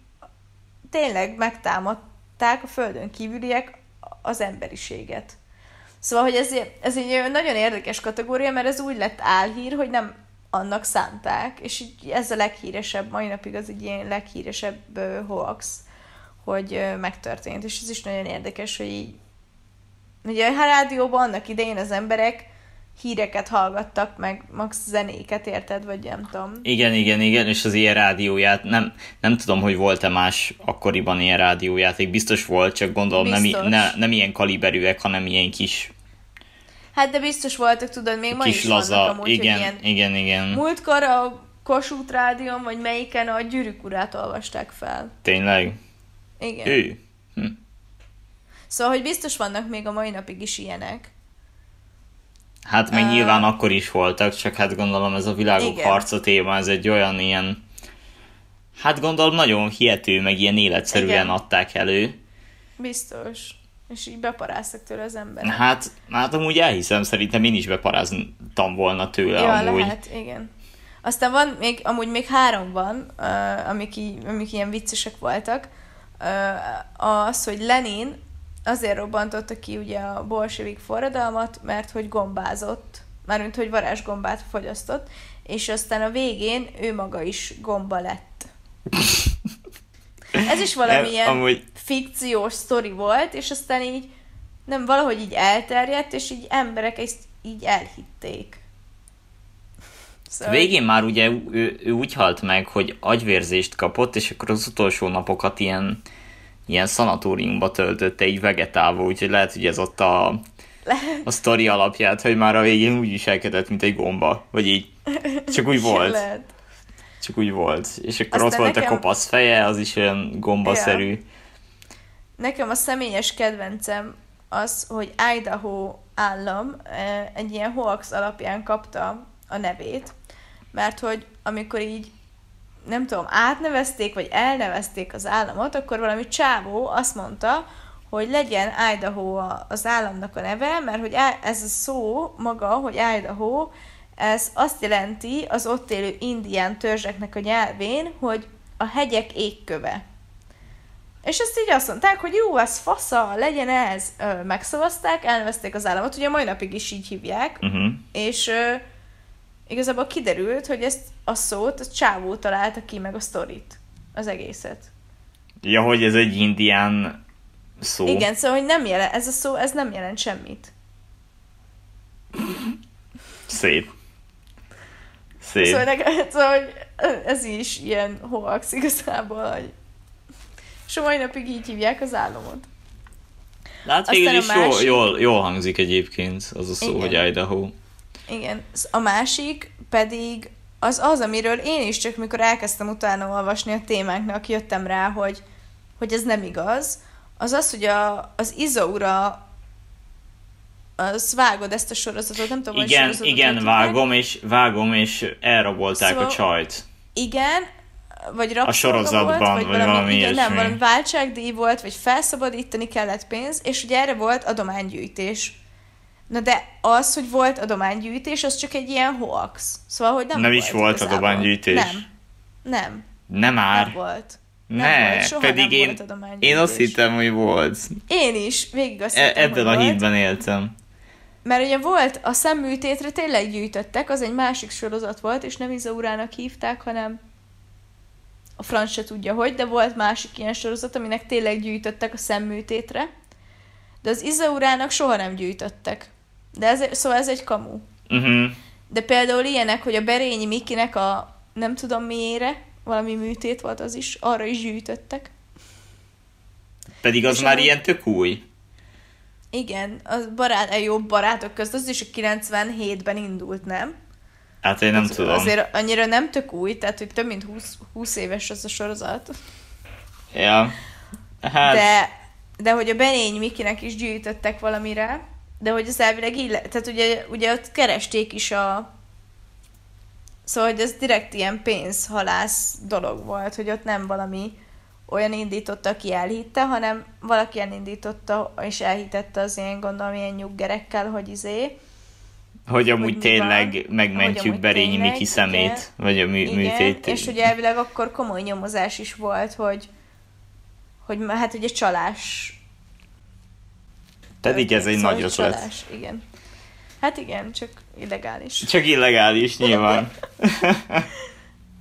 tényleg megtámadták a földön kívüliek az emberiséget. Szóval, hogy ez, ez egy nagyon érdekes kategória, mert ez úgy lett álhír, hogy nem annak szánták, és így ez a leghíresebb, mai napig az egy ilyen leghíresebb ö, hoax, hogy ö, megtörtént, és ez is nagyon érdekes, hogy így Ugye a rádióban annak idején az emberek híreket hallgattak, meg max zenéket, érted, vagy nem tudom. Igen, igen, igen, és az ilyen rádióját, nem, nem tudom, hogy volt-e más akkoriban ilyen rádiójáték, biztos volt, csak gondolom nem, Biztos. ne, nem ilyen kaliberűek, hanem ilyen kis, Hát de biztos voltak, tudod, még ma kis is laza, vannak amúgy, igen, ilyen... igen, igen, Múltkor a Kossuth rádión, vagy melyiken a Gyűrűk urát olvasták fel. tényleg, Igen. ő, Szóval, hogy biztos vannak még a mai napig is ilyenek. hát meg Ö, nyilván akkor is voltak, csak hát gondolom ez a világok Igen. harca téma, ez egy olyan ilyen, hát gondolom nagyon hihető, meg ilyen életszerűen Igen. adták elő, Biztos. És így beparáztak tőle az emberek. hát, hát amúgy elhiszem, szerintem én is beparáztam volna tőle Ja, amúgy. lehet, igen. Aztán van még, amúgy még három van, uh, amik, így, amik ilyen viccesek voltak. Uh, az, hogy Lenin azért robbantotta ki ugye a bolsevik forradalmat, mert hogy gombázott, mármint hogy varázsgombát fogyasztott, és aztán a végén ő maga is gomba lett. [LAUGHS] Ez is valamilyen amúgy- fikciós sztori volt, és aztán így nem valahogy így elterjedt, és így emberek ezt így elhitték. Szóval, Végén már ugye ő, ő úgy halt meg, hogy agyvérzést kapott, és akkor az utolsó napokat ilyen, ilyen szanatóriumba töltötte, így vegetálva, úgyhogy lehet, hogy ez ott a, a sztori alapját, hogy már a végén úgy viselkedett, mint egy gomba, vagy így. Csak úgy [LAUGHS] volt. Lehet. Csak úgy volt. És akkor Aztán ott volt nekem- a kopasz feje, az is olyan gombaszerű. Nekem a személyes kedvencem az, hogy Idaho állam eh, egy ilyen hoax alapján kapta a nevét, mert hogy amikor így nem tudom, átnevezték, vagy elnevezték az államot, akkor valami csávó azt mondta, hogy legyen Idaho az államnak a neve, mert hogy ez a szó maga, hogy Idaho, ez azt jelenti az ott élő indián törzseknek a nyelvén, hogy a hegyek égköve. És ezt így azt mondták, hogy jó, ez fasza, legyen ez. Ö, megszavazták, elnevezték az államot, ugye mai napig is így hívják, Uh-huh. és ö, igazából kiderült, hogy ezt a szót, a csávó találta ki, meg a sztorit, az egészet. Ja, hogy ez egy indián szó. Igen, szóval, hogy nem jelent, ez a szó, ez nem jelent semmit. Szép. Szép. Szóval, nekem, szóval, hogy ez is ilyen hoax igazából, hogy és a mai napig így hívják az államot. Hát Aztán végül is másik- jól, jól hangzik egyébként az a szó, Igen. hogy Idaho. Igen. A másik pedig az az, amiről én is csak mikor elkezdtem utána olvasni a témáknak, jöttem rá, hogy, hogy ez nem igaz, az az, hogy a, az Izaura az vágod ezt a sorozatot, nem tudom, hogy Igen, sorozatot igen, hívják. vágom, és vágom, és elrabolták Szóval- a csajt. Igen, vagy rabszolga sorozatban, volt, vagy vagy valami, valami igen, nem, valami váltságdíj volt, vagy felszabadítani kellett pénz, és ugye erre volt adománygyűjtés. Na de az, hogy volt adománygyűjtés, az csak egy ilyen hoax. Szóval, hogy nem Nem volt is volt igazából. adománygyűjtés. Nem. Nem. Nem már. Nem volt. Ne, Nem volt, soha pedig nem én, volt adománygyűjtés. én azt hittem, hogy volt. Én is, végig azt E- hittem, ebben a hídben éltem. Mert ugye volt, a szemműtétre tényleg gyűjtöttek, az egy másik sorozat volt, és nem Izaurának hívták, hanem a franc se tudja hogy, de volt másik ilyen sorozat, aminek tényleg gyűjtöttek a szemműtétre. de az Izaurának soha nem gyűjtöttek. De ez, szóval ez egy kamu. Uh-huh. De például ilyenek, hogy a Berényi Mikinek a nem tudom miére, valami műtét volt az is, arra is gyűjtöttek. Pedig az És már amúgy- ilyen tök új. Igen, az barát, a jobb barátok közt, az is a 97-ben indult, nem? Hát én nem az, tudom. Azért annyira nem tök új, tehát hogy több mint 20, 20 éves az a sorozat. Ja. Hát, De, de hogy a Berény Mikinek is gyűjtöttek valamire, de hogy az elvileg így, le- tehát ugye, ugye ott keresték is a Szóval, hogy ez direkt ilyen pénzhalász dolog volt, hogy ott nem valami olyan indította, aki elhitte, hanem valaki elindította, és elhitette az ilyen, gondolom, ilyen nyuggerekkel, hogy izé. Hogy amúgy mi tényleg van, megmentjük hogy Berényi Miki szemét, igen. vagy a mű, Igen, műtét. és hogy elvileg akkor komoly nyomozás is volt, hogy, hogy hát ugye csalás. Pedig ez egy Szóval, nagy hogy ötlet. csalás, igen. Hát igen, csak illegális. Csak illegális, nyilván.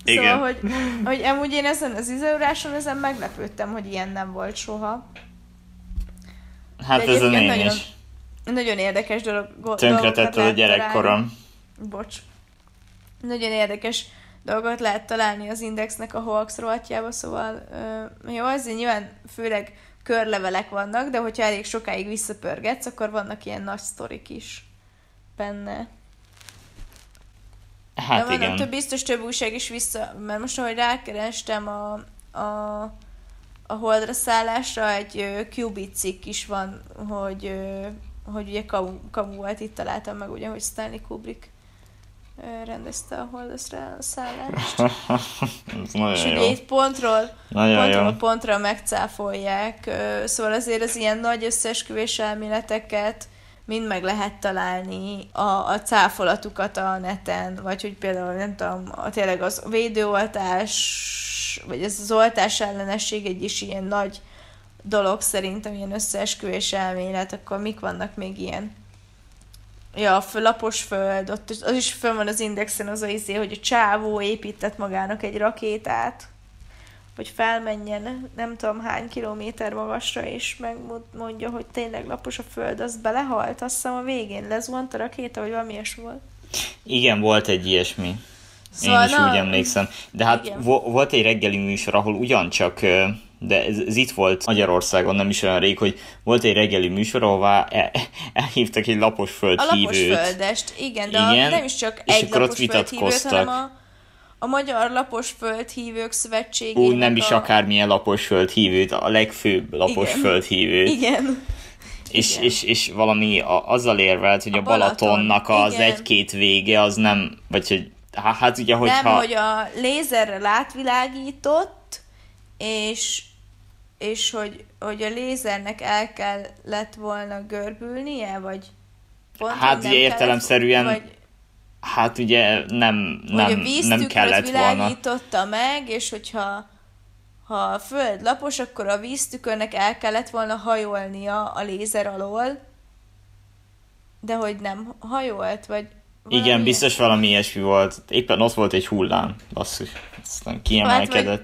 Igen. [LAUGHS] Szóval, hogy, hogy amúgy én ezen az izauráson ezen meglepődtem, hogy ilyen nem volt soha. hát de ez a nagyon is. Nagyon érdekes dolog. dolgokat Tönkretetted a gyerekkorom. Bocs. Nagyon érdekes dolgokat lehet találni az Indexnek a hoax rovatjába, szóval ö, jó, azért nyilván főleg körlevelek vannak, de hogyha elég sokáig visszapörgetsz, akkor vannak ilyen nagy sztorik is benne. Hát de igen. több biztos több újság is vissza, mert most, ahogy rákerestem a, a, a holdra szállásra, egy Qubit cikk is van, hogy, hogy ugye kamu, kamu volt, itt találtam meg ugye, hogy Stanley Kubrick rendezte a holdra szállást. [LAUGHS] ez nagyon És jó. ugye itt pontról, Nagyon pontról jó. pontra megcáfolják, szóval azért az ilyen nagy összeesküvés elméleteket mind meg lehet találni a, a cáfolatukat a neten, vagy hogy például nem tudom, a, tényleg az védőoltás, vagy ez az oltás ellenesség egy is ilyen nagy dolog szerintem, ilyen összeesküvés elmélet, akkor mik vannak még ilyen? Ja, a lapos föld, ott az is fönn van az indexen az a izé, hogy a csávó épített magának egy rakétát, hogy felmenjen nem tudom hány kilométer magasra, és megmondja, hogy tényleg lapos a föld, az belehalt, azt hiszem a végén lezuhant a rakéta, vagy valami ilyesmi volt. Igen, volt egy ilyesmi. Szóval, Én is na, úgy emlékszem. De hát igen. vo- volt egy reggeli műsor, ahol ugyancsak, de ez, ez itt volt Magyarországon nem is olyan rég, hogy volt egy reggeli műsor, ahová el, elhívtak egy lapos föld A lapos hívőt. földest, igen, de Igen, a, nem is csak és egy akkor lapos földhívőt, vitatkoztak. hanem a, a Magyar Lapos Földhívők Szövetségének Úgy nem is a... akármilyen lapos föld hívőt, a legfőbb lapos Igen. föld hívőt. Igen. És, Igen. és, és valami a, azzal érvelt, hogy a, A Balaton, Balatonnak az igen. egy-két vége az nem, vagy hogy há- hát ugye, hogyha... Nem, hogy a lézerrel átvilágított, és, és hogy, hogy a lézernek el kellett volna görbülnie, vagy pont, Hát nem ugye kellett- értelemszerűen vagy, Hát ugye nem, hogy a nem, nem kellett volna. világította meg, és hogyha ha a föld lapos, akkor a víztükörnek el kellett volna hajolnia a lézer alól, de hogy nem hajolt, vagy valami Igen, biztos valami ilyesmi volt. Éppen ott volt egy hullám, basszus. Aztán kiemelkedett.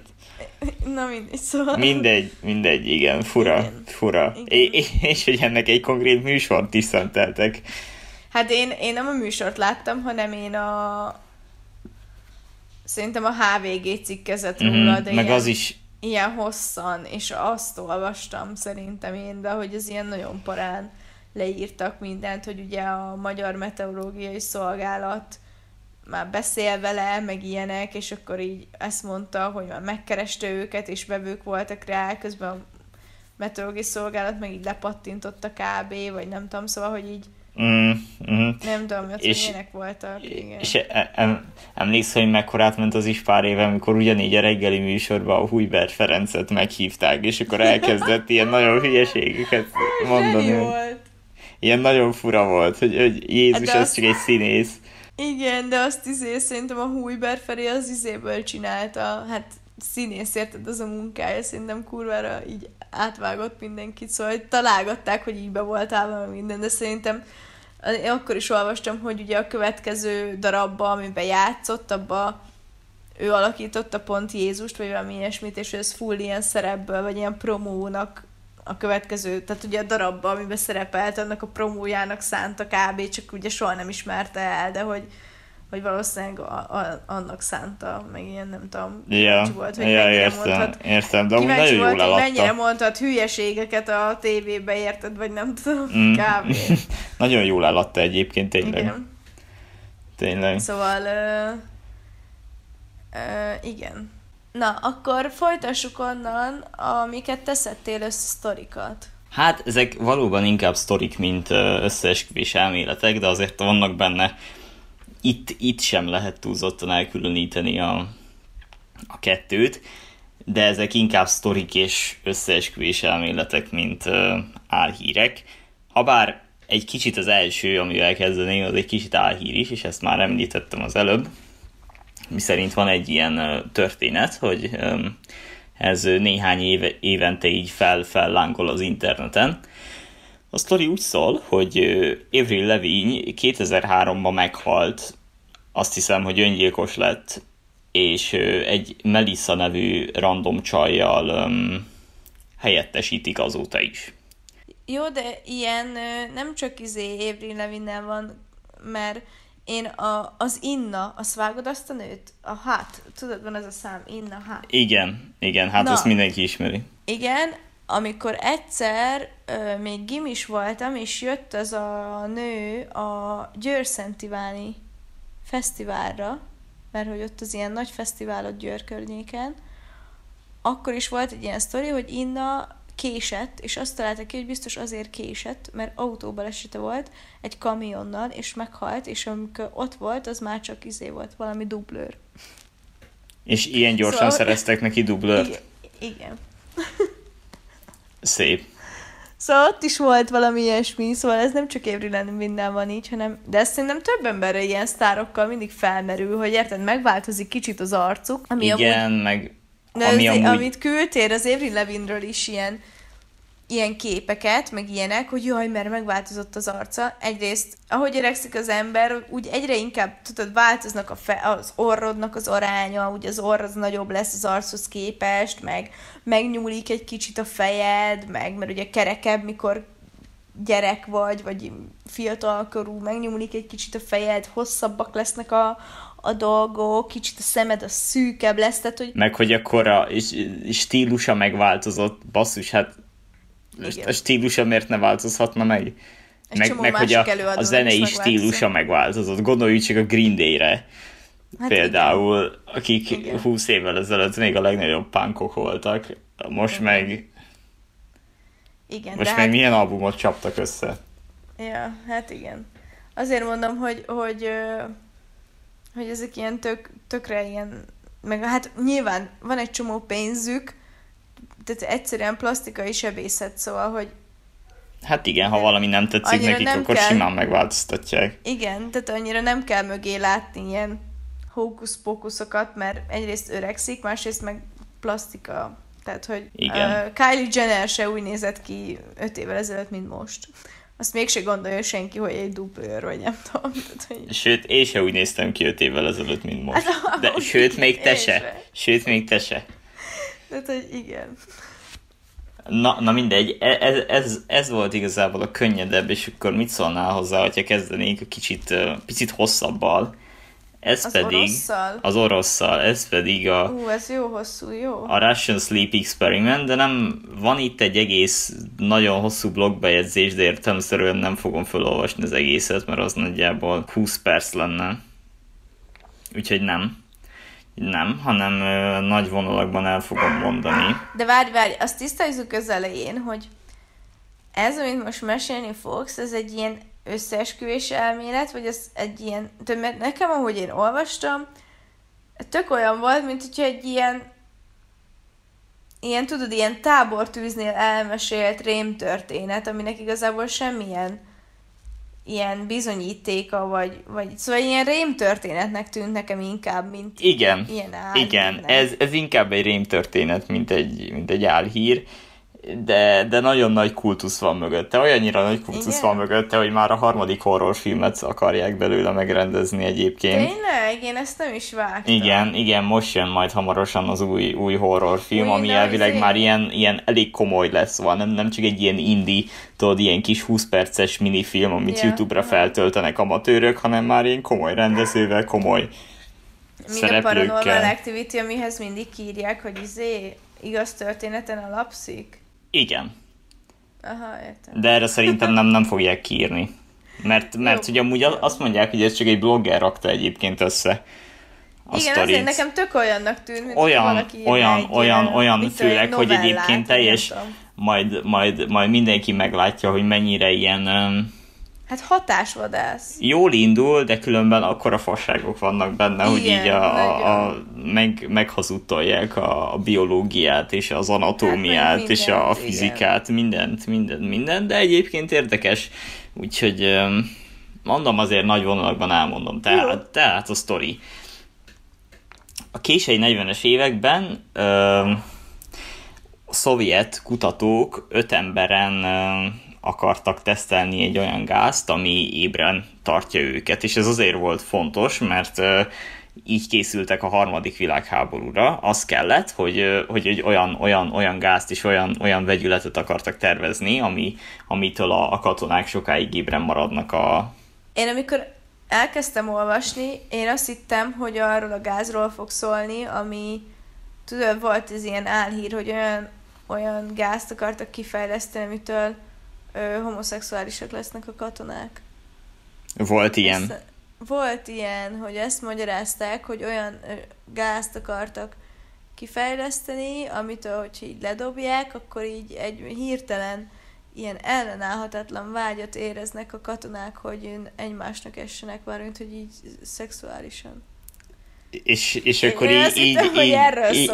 [LAUGHS] Na mindegy, szóval... Mindegy, mindegy, igen, fura, Igen. fura. Igen. É- és hogy ennek egy konkrét műsort is szenteltek. Hát én, én nem a műsort láttam, hanem én a... Szerintem a HVG cikkezett róla, Mhm, de Meg ilyen, az is, ilyen hosszan, és azt olvastam szerintem én, de hogy ez ilyen nagyon parán leírtak mindent, hogy ugye a Magyar Meteorológiai Szolgálat már beszél vele, meg ilyenek, és akkor így ezt mondta, hogy már megkereste őket, és bevők voltak rá, közben a meteorológiai szolgálat meg így lepattintotta kb, vagy nem tudom, szóval, hogy így mm, mm, nem tudom, hogy És- milyenek voltak, igen. és e- em, emlékszel, hogy mekkorát ment az is pár éve, amikor ugyanígy a reggeli műsorban a Hújbert Ferencet meghívták, és akkor elkezdett ilyen nagyon hülyeségeket mondani. Zseni volt. Ilyen nagyon fura volt, hogy, hogy Jézus, Hát az azt- csak egy színész. Igen, de azt izé szerintem a Hújber Feri az izéből csinálta, hát színész, érted, az a munkája, szerintem kurvára így átvágott mindenkit, szóval hogy találgatták, hogy így be volt állva minden, de szerintem én akkor is olvastam, hogy ugye a következő darabba, amiben játszott, abba ő alakította pont Jézust, vagy valami ilyesmit, és ez full ilyen szerepből, vagy ilyen promónak a következő, tehát ugye a darabba, amiben szerepelt, annak a promójának szánta kb. csak ugye soha nem ismerte el, de hogy, hogy valószínűleg a, a, annak szánta, meg ilyen nem tudom, ja, volt, hogy ja, értem, mondhat, értem, de nagyon jól volt, eladta. mennyire mondhat hülyeségeket a tévébe, érted, vagy nem tudom, mm. kb. [LAUGHS] nagyon jól eladta egyébként, tényleg. Igen. Tényleg. Szóval, ö, ö, igen. Na, akkor folytassuk onnan, amiket te szedtél össze sztorikat. Hát, ezek valóban inkább sztorik, mint összeesküvés elméletek, de azért vannak benne itt, itt sem lehet túlzottan elkülöníteni a, a kettőt, de ezek inkább sztorik és összeesküvés elméletek, mint uh, álhírek. Habár egy kicsit az első, amivel kezdeném, az egy kicsit álhír is, és ezt már említettem az előbb, mi szerint van egy ilyen történet, hogy ez néhány éve, évente így fel, fellángol az interneten. A sztori úgy szól, hogy Avril Lavigne 2003-ban meghalt, azt hiszem, hogy öngyilkos lett, és egy Melissa nevű random csajjal um, helyettesítik azóta is. Jó, de ilyen nem csak izé Avril Lavigne van, mert én a, az Inna, azt vágod azt a nőt? A hát, tudod, van ez a szám, Inna, hát. Igen, igen, hát Na, azt mindenki ismeri. Igen, amikor egyszer ö, még gimis voltam, és jött az a nő a Győr-Szent Iváni fesztiválra, mert hogy ott az ilyen nagy fesztiválot Győr környéken, akkor is volt egy ilyen sztori, hogy Inna késett, és azt találták ki, hogy biztos azért késett, mert autóbalesete volt egy kamionnal, és meghalt, és amikor ott volt, az már csak izé volt, valami dublőr. És ilyen gyorsan szóval... szereztek neki dublőrt? Igen. igen. Szép. Szóval ott is volt valami ilyesmi, szóval ez nem csak Évrilen minden van így, hanem, de ezt szerintem több emberre ilyen sztárokkal mindig felmerül, hogy érted, megváltozik kicsit az arcuk. Ami Igen, amúgy... meg de ami az, amúgy... amit küldtél az Avril Levinről is ilyen, ilyen képeket, meg ilyenek, hogy jaj, mert megváltozott az arca. Egyrészt, ahogy öregszik az ember, úgy egyre inkább, tudod, változnak a fe, az orrodnak az aránya, úgy az orr az nagyobb lesz az archoz képest, meg megnyúlik egy kicsit a fejed, meg, mert ugye kerekebb, mikor gyerek vagy, vagy fiatalkorú, megnyúlik egy kicsit a fejed, hosszabbak lesznek a, a dolgok, kicsit a szemed a szűkebb lesz, tehát hogy... Meg hogy akkor a stílusa megváltozott, basszus, hát Igen. a stílusa miért ne változhatna meg? Egy meg, meg hogy a, a zenei stílusa megváltozott. Gondolj csak a Green Day-re. Hát például, igen. akik igen. 20 évvel ezelőtt még a legnagyobb punkok voltak, most igen. meg igen, most meg hát... milyen albumot csaptak össze. Ja, hát igen. Azért mondom, hogy, hogy hogy ezek ilyen tök, tökre ilyen, meg hát nyilván van egy csomó pénzük, tehát egyszerűen plastikai sebészet, szóval, hogy Hát igen, ha valami nem tetszik annyira nekik, nem akkor kell... simán megváltoztatják. Igen, tehát annyira nem kell mögé látni ilyen hókusz-pókuszokat, mert egyrészt öregszik, másrészt meg plastika. Tehát, hogy Igen. Uh, Kylie Jenner se úgy nézett ki öt évvel ezelőtt, mint most azt mégse gondolja senki, hogy egy duplőr, vagy nem tudom. Tehát, hogy... Sőt, én se úgy néztem ki öt évvel ezelőtt, mint most. Hát, De sőt, még te se. Sőt, még te se. Tehát, hogy igen. Na, na mindegy, e, ez, ez, ez volt igazából a könnyedebb, és akkor mit szólnál hozzá, hogyha kezdenénk a kicsit, picit hosszabbal. Ez az pedig orosszal? az orosszal, ez pedig a Ú, ez jó hosszú, jó. A Russian Sleep Experiment, de nem van itt egy egész nagyon hosszú blogbejegyzés, de értelmszerűen nem fogom felolvasni az egészet, mert az nagyjából 20 perc lenne. Úgyhogy nem. Nem, hanem ö, nagy vonalakban el fogom mondani. De várj, várj, azt tisztázzuk az elején, hogy ez, amit most mesélni fogsz, ez egy ilyen összeesküvés elmélet, vagy ez egy ilyen, de mert nekem, ahogy én olvastam, tök olyan volt, mint hogyha egy ilyen ilyen, tudod, ilyen tábortűznél elmesélt rémtörténet, aminek igazából semmilyen ilyen bizonyítéka, vagy, vagy szóval ilyen rémtörténetnek tűnt nekem inkább, mint igen, ilyen álhír. Igen, ez, ez inkább egy rémtörténet, mint egy, mint egy álhír de, de nagyon nagy kultusz van mögötte, olyannyira nagy kultusz Igen? van mögötte, hogy már a harmadik horrorfilmet akarják belőle megrendezni egyébként. Tényleg? Én ezt nem is vágtam. Igen, igen, most jön majd hamarosan az új, új horrorfilm, Új, ami elvileg izé. már ilyen, ilyen elég komoly lesz, van, nem, nem csak egy ilyen indie, tudod, ilyen kis 20 perces minifilm, amit Ja, YouTube-ra feltöltenek amatőrök, hanem már ilyen komoly rendezővel, komoly Míg a Paranormal. Activity, amihez mindig írják, hogy izé igaz történeten alapszik. Igen, Aha, értem. de erre szerintem nem, nem fogják kiírni. Mert, mert Jó. hogy amúgy azt mondják, hogy ez csak egy blogger rakta egyébként össze a Igen, sztorit. azért nekem tök olyannak tűnt, mint olyan, hogy valaki olyan, egy, olyan, ö, olyan, főleg, hogy novellát, egyébként vagy nem teljes, majd, majd, majd mindenki meglátja, hogy mennyire ilyen um, Hát hatásvadász. jól indul, de különben akkora fasságok vannak benne, hogy Igen, így a, a, a, meg, meghazudtolják a, a biológiát, és az anatómiát, meg és a, a fizikát, mindent, mindent, mindent, de egyébként érdekes, úgyhogy mondom azért nagy vonalakban elmondom. Tehát, tehát a sztori. A késői 40-es években a szovjet kutatók öt emberen ö, akartak tesztelni egy olyan gázt, ami ébren tartja őket, és ez azért volt fontos, mert így készültek a harmadik világháborúra. Az kellett, hogy, hogy egy olyan, olyan, olyan gázt és olyan, olyan vegyületet akartak tervezni, ami, amitől a, a katonák sokáig ébren maradnak a, Én amikor elkezdtem olvasni, én azt hittem, hogy arról a gázról fog szólni, ami, tudod, volt ez ilyen álhír, hogy olyan, olyan gázt akartak kifejleszteni, amitől ö, homoszexuálisak lesznek a katonák. volt ilyen. Ezt, volt ilyen, hogy ezt magyarázták, hogy olyan ö, gázt akartak kifejleszteni, amitől, hogyha így ledobják, akkor így egy hirtelen ilyen ellenállhatatlan vágyat éreznek a katonák, hogy egymásnak essenek, mármint, hogy így szexuálisan. És, és Én akkor azt így, így, hittem, hogy így, erről így,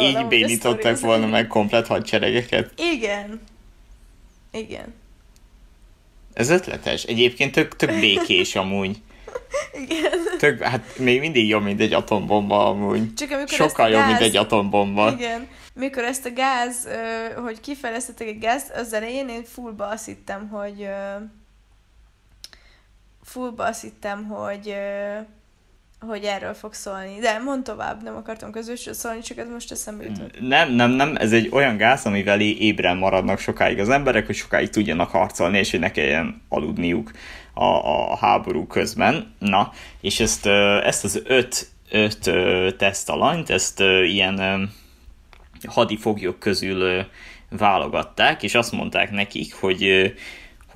így az volna meg komplet hadseregeket. Igen. Igen. Ez ötletes. Egyébként tök, tök békés amúgy. [LAUGHS] Igen. Tök, hát még mindig jobb, mint egy atombomba amúgy. Csak amikor Sokkal jobb, mint gáz- egy atombomba. Igen. Mikor ezt a gáz, hogy kifejlesztettek egy gáz, az elején én fullba azt hittem, hogy fullba azt hittem, hogy hogy erről fog szólni. De mond tovább, nem akartam közösről szólni, csak ez most eszembe jutott. Nem, nem, nem, ez egy olyan gáz, amivel ébren maradnak sokáig az emberek, hogy sokáig tudjanak harcolni, és hogy ne kelljen aludniuk a, a háború közben. Na, és ezt, ezt az öt, öt tesztalanyt, ezt ilyen hadifoglyok közül válogatták, és azt mondták nekik, hogy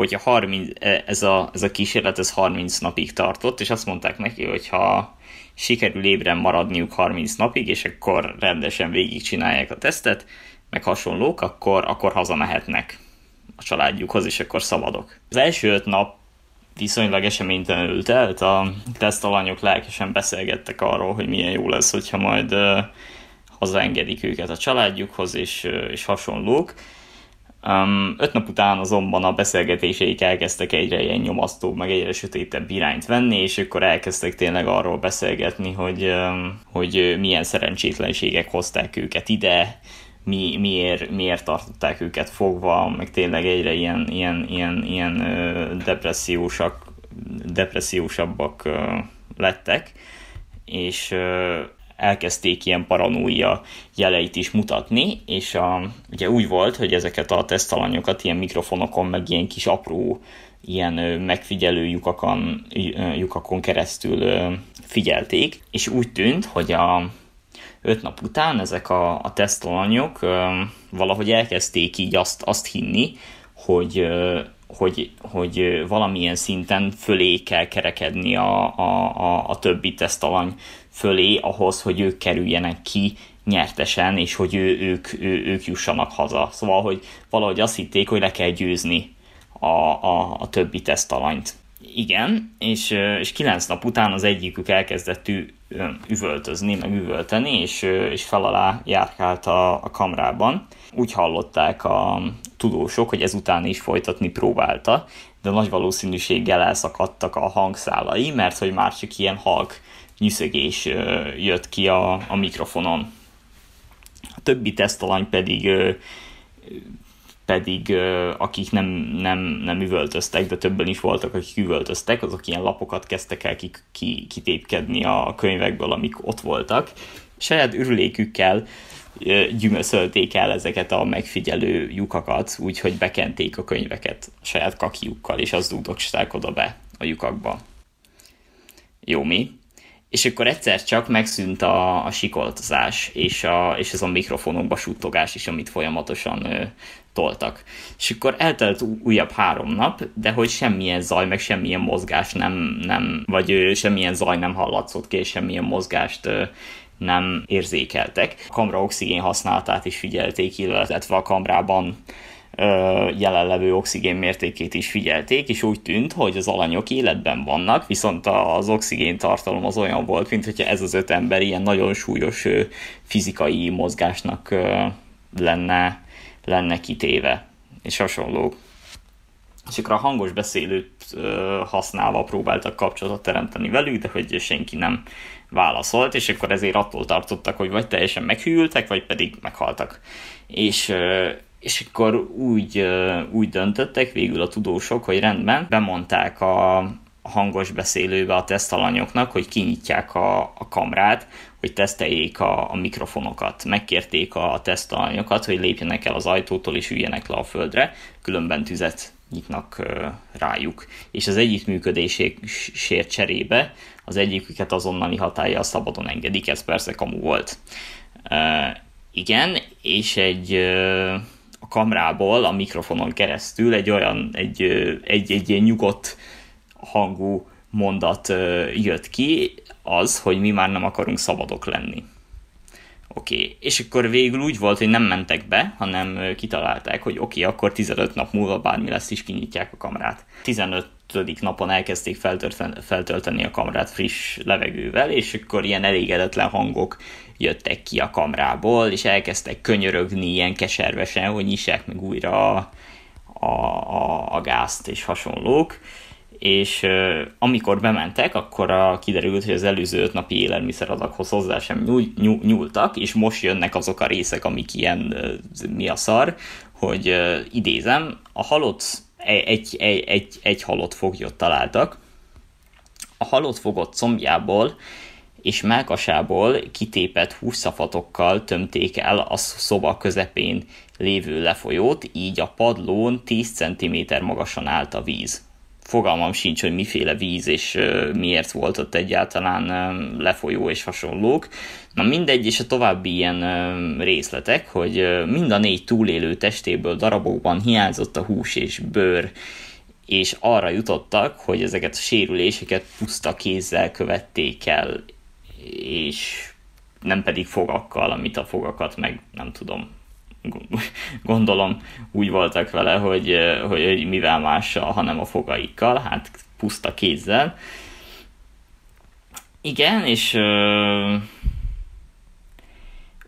hogy a 30, e, ez, a, ez a kísérlet ez 30 napig tartott, és azt mondták neki, hogy ha sikerül ébren maradniuk 30 napig, és akkor rendesen végigcsinálják a tesztet, meg hasonlók, akkor, akkor hazamehetnek a családjukhoz, és akkor szabadok. Az első öt nap viszonylag eseménytelenül telt, a tesztalanyok lelkesen beszélgettek arról, hogy milyen jó lesz, hogyha majd uh, hazaengedik őket a családjukhoz, és, uh, és hasonlók. Um, öt nap után azonban a beszélgetéseik elkezdtek egyre ilyen nyomasztóbb, meg egyre sötétebb irányt venni, és akkor elkezdtek tényleg arról beszélgetni, hogy, um, hogy milyen szerencsétlenségek hozták őket ide, mi, miért, miért tartották őket fogva, meg tényleg egyre ilyen, ilyen, ilyen, ilyen ö, depressziósak, depressziósabbak ö, lettek, és elkezdték ilyen paranóia jeleit is mutatni, és a, ugye úgy volt, hogy ezeket a tesztalanyokat ilyen mikrofonokon, meg ilyen kis apró ilyen megfigyelő lyukakon, lyukakon keresztül figyelték, és úgy tűnt, hogy a öt nap után ezek a, a tesztalanyok valahogy elkezdték így azt, azt hinni, hogy, hogy, hogy valamilyen szinten fölé kell kerekedni a, a, a, a többi tesztalany fölé ahhoz, hogy ők kerüljenek ki nyertesen, és hogy ő, ők, ő, ők jussanak haza. Szóval, hogy valahogy azt hitték, hogy le kell győzni a, a, a többi tesztalanyt. Igen, és, és kilenc nap után az egyikük elkezdett ü, üvöltözni, meg üvölteni, és, és fel alá járkált a, a kamrában. Úgy hallották a tudósok, hogy ezután is folytatni próbálta, de nagy valószínűséggel elszakadtak a hangszálai, mert hogy már csak ilyen halk nyüszögés ö, jött ki a, a mikrofonon. A többi tesztalany pedig pedig akik nem, nem, nem üvöltöztek, de többen is voltak, akik üvöltöztek, azok ilyen lapokat kezdtek el ki, ki, kitépkedni a könyvekből, amik ott voltak. Saját ürülékükkel gyümöszölték el ezeket a megfigyelő lyukakat, úgyhogy bekenték a könyveket saját kakiukkal, és az dugdogsták oda be a lyukakba. Jó mi? És akkor egyszer csak megszűnt a, a sikoltozás, és, a, és ez a mikrofonokba suttogás is, amit folyamatosan ö, toltak. És akkor eltelt újabb három nap, de hogy semmilyen zaj, meg semmilyen mozgás nem, nem vagy ö, semmilyen zaj nem hallatszott ki, és semmilyen mozgást ö, nem érzékeltek. A kamra oxigén használatát is figyelték, illetve a kamrában jelenlevő oxigén mértékét is figyelték, és úgy tűnt, hogy az alanyok életben vannak, viszont az oxigén tartalom az olyan volt, mint hogyha ez az öt ember ilyen nagyon súlyos fizikai mozgásnak lenne, lenne kitéve, és hasonló. És akkor a hangos beszélőt használva próbáltak kapcsolatot teremteni velük, de hogy senki nem válaszolt, és akkor ezért attól tartottak, hogy vagy teljesen meghűltek, vagy pedig meghaltak. És és akkor úgy, úgy döntöttek végül a tudósok, hogy rendben, bemondták a hangos beszélőbe a tesztalanyoknak, hogy kinyitják a, a kamrát, hogy teszteljék a, a mikrofonokat. Megkérték a tesztalanyokat, hogy lépjenek el az ajtótól és üljenek le a földre, különben tüzet nyitnak rájuk. És az együttműködésért cserébe az egyiküket azonnali hatája szabadon engedik, ez persze kamu volt. Uh, igen, és egy uh, a kamrából a mikrofonon keresztül egy olyan, egy, egy, egy ilyen nyugodt hangú mondat jött ki, az, hogy mi már nem akarunk szabadok lenni. Oké, okay. és akkor végül úgy volt, hogy nem mentek be, hanem kitalálták, hogy oké, okay, akkor 15 nap múlva bármi lesz is kinyitják a kamrát. 15 napon elkezdték feltölteni a kamrát friss levegővel, és akkor ilyen elégedetlen hangok jöttek ki a kamrából, és elkezdtek könyörögni ilyen keservesen, hogy nyissák meg újra a, a, a, a gázt és hasonlók és amikor bementek, akkor a, kiderült, hogy az előző öt napi élelmiszeradaghoz hozzá sem nyúl, nyúl, nyúltak, és most jönnek azok a részek, amik ilyen mi a szar, hogy idézem, a halott, egy, egy, egy, egy halott foglyot találtak, a halott fogott combjából és melkasából kitépett hússzafatokkal tömték el a szoba közepén lévő lefolyót, így a padlón 10 cm magasan állt a víz. Fogalmam sincs, hogy miféle víz és miért volt ott egyáltalán lefolyó és hasonlók. Na mindegy, és a további ilyen részletek, hogy mind a négy túlélő testéből darabokban hiányzott a hús és bőr, és arra jutottak, hogy ezeket a sérüléseket puszta kézzel követték el, és nem pedig fogakkal, amit a fogakat meg nem tudom, gondolom úgy voltak vele, hogy, hogy, hogy mivel mással, hanem a fogaikkal, hát puszta kézzel. Igen, és ö,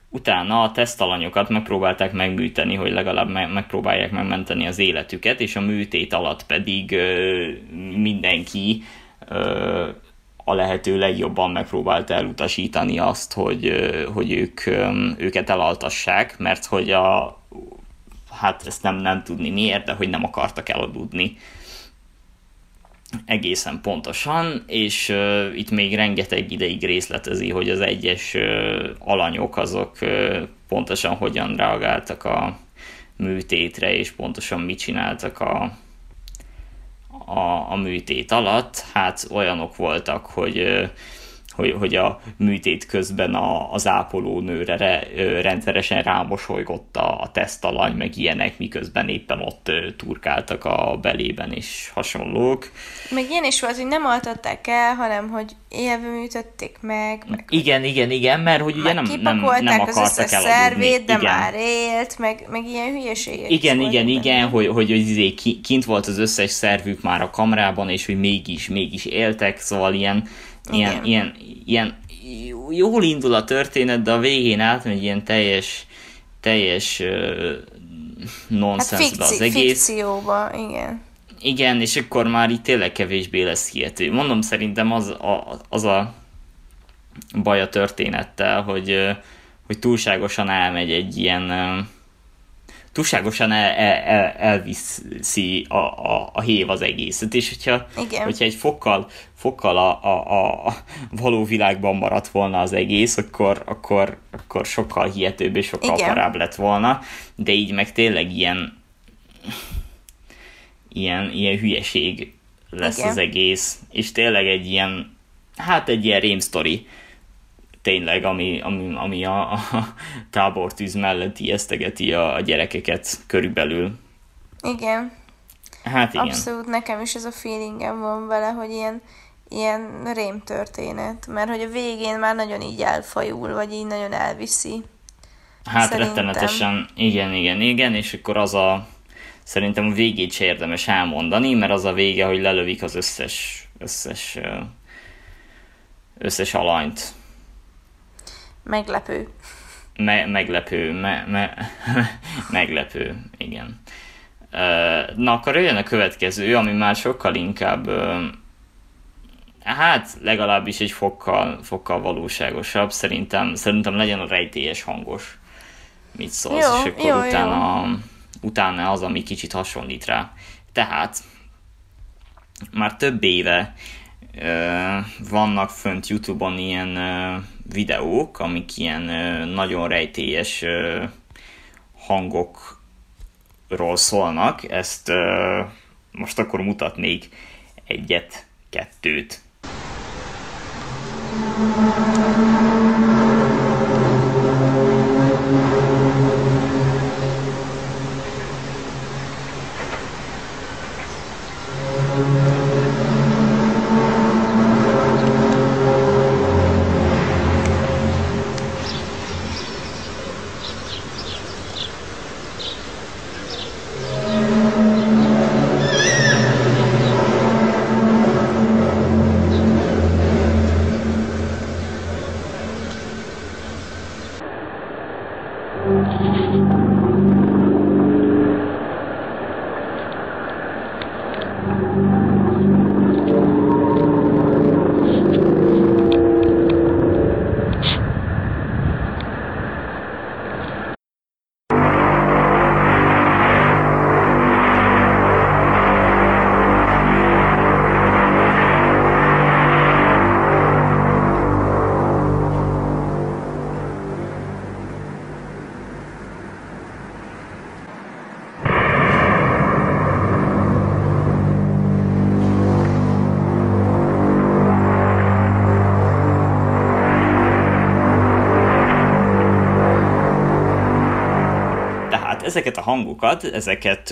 utána a tesztalanyokat megpróbálták megműteni, hogy legalább me- megpróbálják megmenteni az életüket, és a műtét alatt pedig ö, mindenki ö, a lehető legjobban megpróbálta elutasítani azt, hogy, hogy ők, őket elaltassák, mert hogy a, hát ezt nem, nem tudni miért, de hogy nem akartak elaludni egészen pontosan, és uh, itt még rengeteg ideig részletezi, hogy az egyes uh, alanyok azok uh, pontosan hogyan reagáltak a műtétre, és pontosan mit csináltak a, a, a műtét alatt, hát olyanok voltak, hogy hogy, hogy a műtét közben a, az ápolónőre re, rendszeresen rámosolygott a, a tesztalany, meg ilyenek, miközben éppen ott turkáltak a belében és hasonlók. Meg ilyen is volt, hogy nem altatták el, hanem hogy élve műtötték meg. meg igen, igen, igen, mert hogy ugye nem, nem, nem akartak az összes szervét, de igen. már élt, meg, meg ilyen hülyeségek Igen, igen, igen, hogy, hogy, hogy izé kint volt az összes szervük már a kamrában, és hogy mégis, mégis éltek, szóval ilyen Ilyen, ilyen, ilyen jól indul a történet, de a végén átmegy ilyen teljes, teljes uh, nonsensbe hát az egész. Fikcióba, igen. Igen, és akkor már itt tényleg kevésbé lesz hihető. Mondom, szerintem az a, az a baj a történettel, hogy, hogy túlságosan elmegy egy ilyen túlságosan el, el, el, elviszi a, a, a hév az egészet, és hogyha, Igen. hogyha egy fokkal, fokkal a, a, a való világban maradt volna az egész, akkor, akkor, akkor sokkal hihetőbb és sokkal Igen. parább lett volna, de így meg tényleg ilyen ilyen, ilyen hülyeség lesz Igen. az egész, és tényleg egy ilyen, hát egy ilyen rémsztori, tényleg, ami, ami, ami a, a tábortűz mellett ijesztegeti a, a gyerekeket körülbelül. Igen. Hát igen. Abszolút nekem is ez a feelingem van vele, hogy ilyen, ilyen rém történet, mert hogy a végén már nagyon így elfajul, vagy így nagyon elviszi. Hát Szerintem. rettenetesen, igen, igen, igen, és akkor az a, szerintem a végét se érdemes elmondani, mert az a vége, hogy lelövik az összes, összes, összes alanyt. Meglepő. Me- meglepő, me- me- [LAUGHS] meglepő, igen. Na, akkor jön a következő, ami már sokkal inkább, hát legalábbis egy fokkal, fokkal valóságosabb. Szerintem, szerintem legyen a rejtélyes hangos. Mit szólsz? Jó, és akkor jó, jó. utána, utána az, ami kicsit hasonlít rá. Tehát, már több éve vannak fönt Youtube-on ilyen videók, amik ilyen nagyon rejtélyes hangokról szólnak. Ezt most akkor mutatnék egyet, kettőt. Tehát ezeket hangokat, ezeket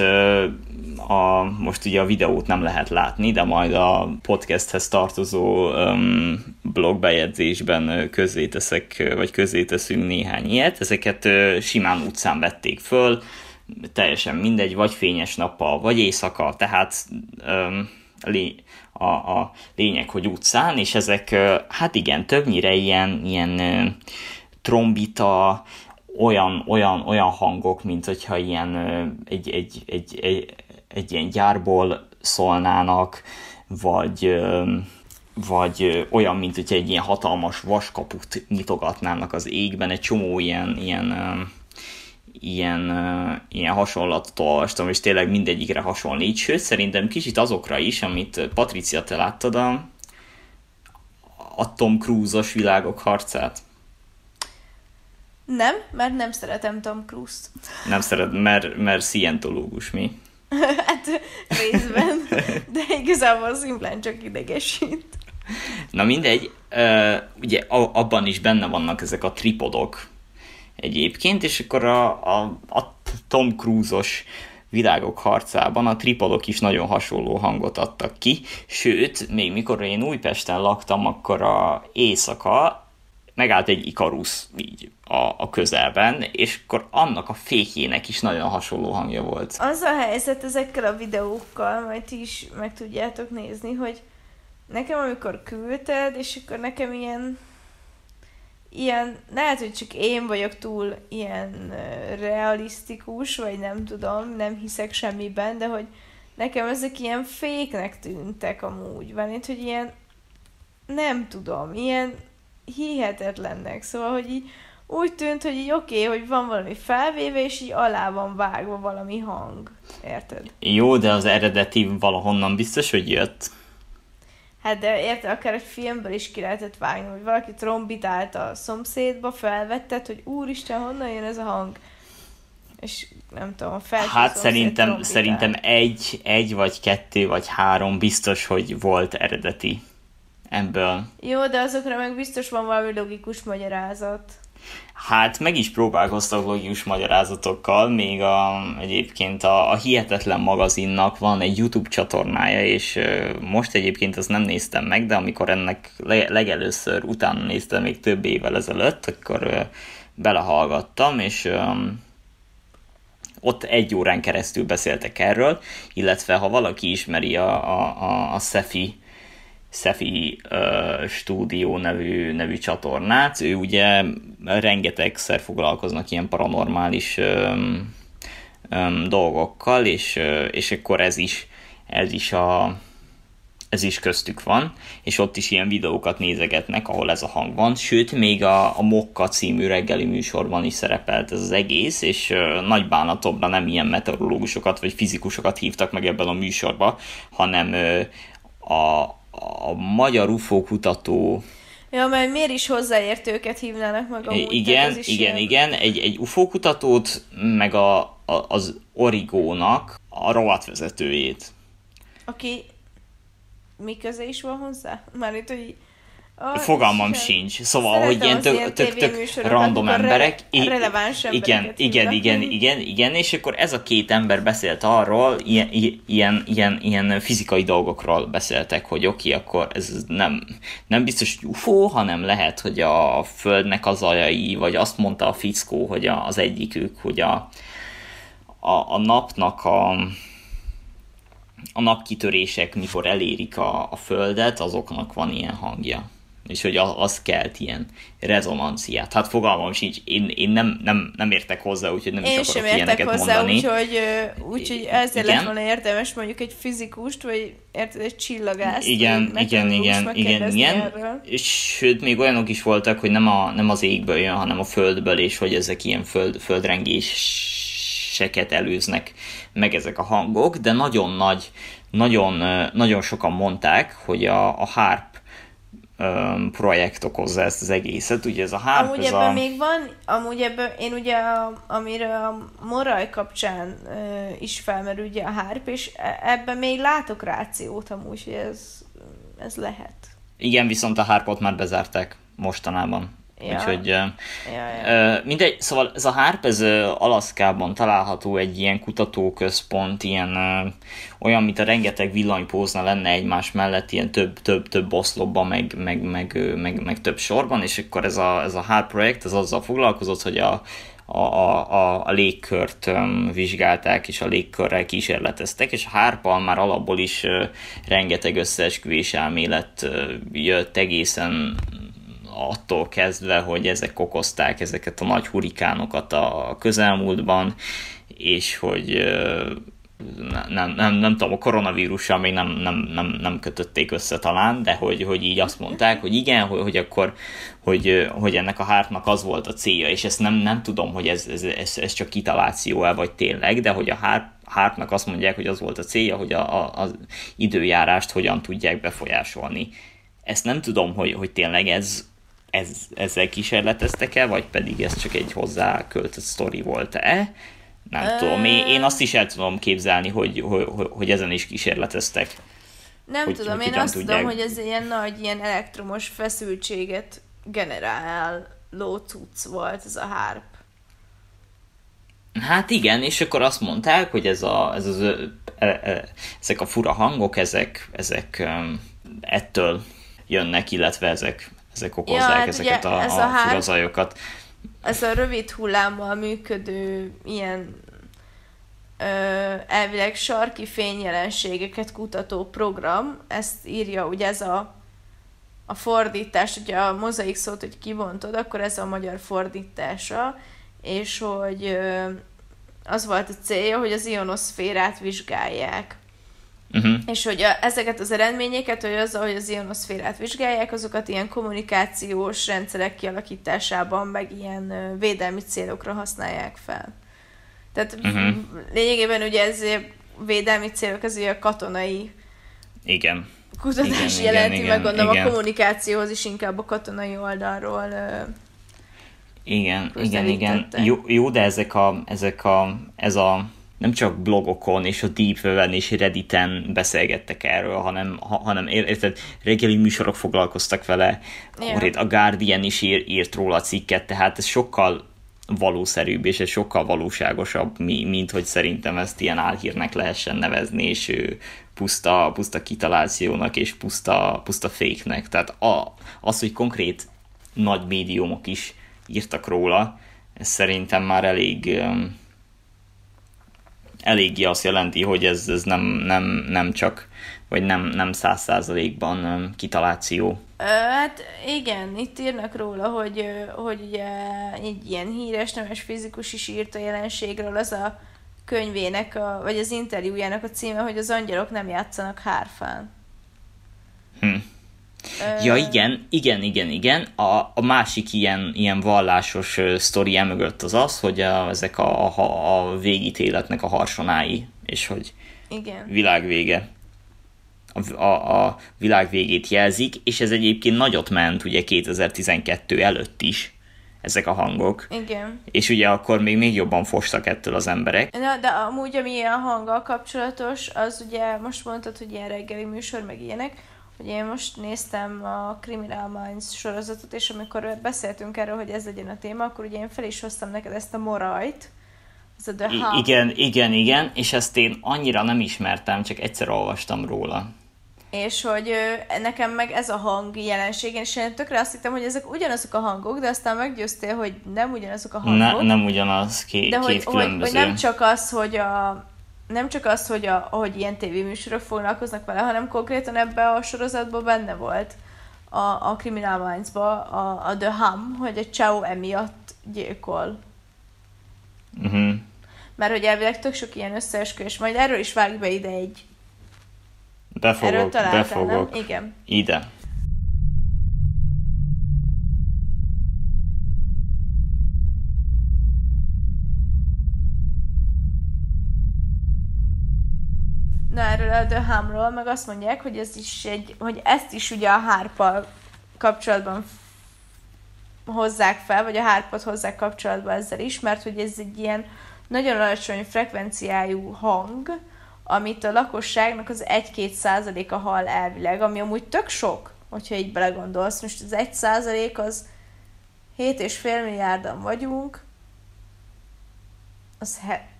a, most ugye a videót nem lehet látni, de majd a podcasthez tartozó um, blogbejegyzésben közzéteszek, vagy közzéteszünk néhány ilyet. Ezeket simán utcán vették föl, teljesen mindegy, vagy fényes nappal, vagy éjszaka, tehát um, lé, a, a lényeg, hogy utcán, és ezek, hát igen, többnyire ilyen, ilyen trombita, olyan, olyan, olyan hangok, mint hogyha ilyen egy, egy, egy, egy, egy ilyen gyárból szólnának, vagy, vagy olyan, mint hogyha egy ilyen hatalmas vaskaput nyitogatnának az égben, egy csomó ilyen, ilyen, ilyen, ilyen hasonlatot olvastam, és tényleg mindegyikre hasonlít, sőt szerintem kicsit azokra is, amit Patricia, te láttad a, a Tom Cruise-os világok harcát. Nem, mert nem szeretem Tom Cruise-t. Nem szeret, mert, mert szientológus mi. [LAUGHS] Hát részben, de igazából szimplán csak idegesít. Na mindegy, ugye abban is benne vannak ezek a tripodok egyébként, és akkor a, a, a Tom Cruise-os világok harcában a tripodok is nagyon hasonló hangot adtak ki, sőt, még mikor én Újpesten laktam, akkor a éjszaka megállt egy Ikarus így a, a közelben, és akkor annak a fékjének is nagyon hasonló hangja volt. Az a helyzet ezekkel a videókkal, majd ti is meg tudjátok nézni, hogy nekem amikor küldted, és akkor nekem ilyen ilyen, lehet, hogy csak én vagyok túl ilyen ö, realisztikus, vagy nem tudom, nem hiszek semmiben, de hogy nekem ezek ilyen féknek tűntek amúgy. Van itt, hogy ilyen, nem tudom, ilyen hihetetlennek. Szóval, hogy így úgy tűnt, hogy így oké, okay, hogy van valami felvéve, és így alá van vágva valami hang. Érted? Jó, de az eredeti valahonnan biztos, hogy jött. Hát de érted, akár egy filmből is ki lehetett vágni, hogy valaki trombitált a szomszédba, felvetted, hogy úristen, honnan jön ez a hang? És nem tudom, a Hát szerintem, szerintem egy, egy, vagy kettő, vagy három biztos, hogy volt eredeti ebből. Jó, de azokra meg biztos van valami logikus magyarázat. Hát meg is próbálkoztak logikus magyarázatokkal, még a, egyébként a, a Hihetetlen magazinnak van egy YouTube csatornája, és most egyébként azt nem néztem meg, de amikor ennek legelőször utána néztem még több évvel ezelőtt, akkor belehallgattam, és ott egy órán keresztül beszéltek erről, illetve ha valaki ismeri a, a, a, a Szefi Szefi uh, stúdió nevű, nevű csatornát. Ő ugye rengetegszer foglalkoznak ilyen paranormális um, um, dolgokkal, és, uh, és akkor ez is, ez is a ez is köztük van, és ott is ilyen videókat nézegetnek, ahol ez a hang van, sőt, még a, a Mokka című reggeli műsorban is szerepelt ez az egész, és uh, nagy bánatomra nem ilyen meteorológusokat vagy fizikusokat hívtak meg ebben a műsorba, hanem uh, a, a magyar UFO kutató Ja, mert miért is hozzáértőket hívnának meg amúgy? Igen, is igen, ilyen... igen. Egy, egy UFO kutatót, meg a, a, az Origónak a rovatvezetőjét. Aki mi köze is van hozzá? Már itt, hogy Oh, Fogalmam Isten. sincs. Szóval, Szeretem hogy ilyen tök, tök, tök random emberek. Re- releváns igen, igen, igen, igen, igen, és akkor ez a két ember beszélt arról, ilyen, ilyen, ilyen, ilyen fizikai dolgokról beszéltek, hogy oké, okay, akkor ez nem, nem biztos, hogy UFO, hanem lehet, hogy a Földnek az ajai, vagy azt mondta a fickó, hogy az egyikük, hogy a, a, a napnak a, a napkitörések, mikor elérik a, a Földet, azoknak van ilyen hangja és hogy az kelt ilyen rezonanciát. Hát fogalmam sincs, én, én nem, nem, nem értek hozzá, úgyhogy nem én is akarok sem értek hozzá, mondani. Úgyhogy, úgyhogy ezzel lett volna érdemes mondjuk egy fizikust, vagy érted, egy csillagászt. Igen, igen, igen, igen, igen. És sőt, még olyanok is voltak, hogy nem, a, nem az égből jön, hanem a földből, és hogy ezek ilyen föld, földrengéseket előznek meg ezek a hangok, de nagyon nagy, nagyon, nagyon sokan mondták, hogy a, a harp projekt okozza ezt az egészet. Ugye ez a harp, Amúgy ez ebben a... még van, amúgy ebben én ugye, a, amire a moraj kapcsán uh, is felmerül ugye a harp, és e, ebben még látok rációt amúgy, hogy ez, ez lehet. Igen, viszont a harpot már bezárták mostanában. Ja. Úgyhogy ja, ja. mindegy, szóval ez a HARP, ez Alaszkában található egy ilyen kutatóközpont, ilyen olyan, mint a rengeteg villanypózna lenne egymás mellett, ilyen több, több, több oszlopban, meg, meg, meg, meg, meg, több sorban, és akkor ez a, ez a HARP projekt, ez azzal foglalkozott, hogy a, a, a, a légkört vizsgálták, és a légkörrel kísérleteztek, és a hárpal már alapból is rengeteg összeesküvés elmélet jött egészen attól kezdve, hogy ezek okozták ezeket a nagy hurikánokat a közelmúltban, és hogy nem, nem, nem tudom, a koronavírussal még nem, nem, nem, nem kötötték össze talán, de hogy, hogy így azt mondták, hogy igen, hogy, hogy akkor, hogy, hogy ennek a hártnak az volt a célja, és ezt nem, nem tudom, hogy ez, ez, ez, ez csak kitaláció-e, vagy tényleg, de hogy a hár, hártnak azt mondják, hogy az volt a célja, hogy a, a, az időjárást hogyan tudják befolyásolni. Ezt nem tudom, hogy, hogy tényleg ez ez, ezzel kísérleteztek el, vagy pedig ez csak egy hozzá költött sztori volt-e? Nem uh... tudom, én, én azt is el tudom képzelni, hogy, hogy, hogy ezen is kísérleteztek. Nem hogy, tudom, hogy én azt tudják. tudom, hogy ez ilyen nagy ilyen elektromos feszültséget generáló cucc volt ez a harp. Hát igen, és akkor azt mondták, hogy ez a, ez az, e, e, ezek a fura hangok, ezek, ezek ettől jönnek, illetve ezek ezek okozzák ja, hát ezeket a, ez a, a furazajokat. Ez a rövid hullámmal működő ilyen ö, elvileg sarki fényjelenségeket kutató program, ezt írja ugye ez a a fordítás, hogyha a mozaik szót, hogy kivontod, akkor ez a magyar fordítása, és hogy ö, az volt a célja, hogy az ionoszférát vizsgálják. Uh-huh. És hogy a, ezeket az eredményeket, hogy az, ahogy az ionoszférát vizsgálják, azokat ilyen kommunikációs rendszerek kialakításában, meg ilyen védelmi célokra használják fel. Tehát uh-huh. lényegében ugye ez védelmi célok, ez ugye a katonai igen. kutatás igen, jelenti, igen, meg gondolom igen. a kommunikációhoz is inkább a katonai oldalról igen, igen, igen. Jó, jó, de ezek a, ezek a, ez a nem csak blogokon és a Deep Web-en és Redditen beszélgettek erről, hanem, ha, hanem érted, reggeli műsorok foglalkoztak vele, yeah. a Guardian is ír, írt róla a cikket, tehát ez sokkal valószerűbb, és ez sokkal valóságosabb, mint hogy szerintem ezt ilyen álhírnek lehessen nevezni, és puszta, puszta kitalációnak, és puszta, puszta fake-nek. Tehát a, az, hogy konkrét nagy médiumok is írtak róla, ez szerintem már elég um, eléggé azt jelenti, hogy ez, ez nem, nem, nem csak, vagy nem, nem száz százalékban kitaláció. Hát igen, itt írnak róla, hogy, hogy ugye egy ilyen híres nemes fizikus is írt a jelenségről, az a könyvének, a, vagy az interjújának a címe, hogy az angyalok nem játszanak hárfán. Hm. Ja, igen, igen, igen, igen. A, a másik ilyen, ilyen vallásos sztori emögött az az, hogy a, ezek a, a, a végítéletnek a harsonái, és hogy igen. világ vége. A, a, a világ végét jelzik, és ez egyébként nagyot ment ugye 2012 előtt is ezek a hangok. Igen. És ugye akkor még még jobban fostak ettől az emberek. Na, de amúgy, ami ilyen hanggal kapcsolatos, az ugye most mondtad, hogy ilyen reggeli műsor, meg ilyenek, hogy én most néztem a Criminal Minds sorozatot, és amikor beszéltünk erről, hogy ez legyen a téma, akkor ugye én fel is hoztam neked ezt a morajt, ez a The I- igen, igen, igen, és ezt én annyira nem ismertem, csak egyszer olvastam róla. És hogy nekem meg ez a hang jelenség, és én tökre azt hittem, hogy ezek ugyanazok a hangok, de aztán meggyőztél, hogy nem ugyanazok a hangok. Ne, nem ugyanaz, ké, de két hogy, különböző. Hogy, hogy nem csak az, hogy a nem csak az, hogy, a, hogy ilyen tévéműsorok foglalkoznak vele, hanem konkrétan ebbe a sorozatban benne volt a, a Criminal Minds-ba a, a The Hum, hogy a Chow emiatt gyilkol. Uh-huh. Mert hogy elvileg tök sok ilyen összeesküvés, majd erről is vágj be ide egy. Befogok, erről befogok. Nem? Igen. Ide. Na erről a The Humról meg azt mondják, hogy ez is egy, hogy ezt is ugye a hárpal kapcsolatban hozzák fel, vagy a hárpat hozzák kapcsolatba ezzel is, mert hogy ez egy ilyen nagyon alacsony frekvenciájú hang, amit a lakosságnak az 1-2 százaléka hall elvileg, ami amúgy tök sok, hogyha így belegondolsz. Most az 1 százalék az 7,5 milliárdan vagyunk, az he-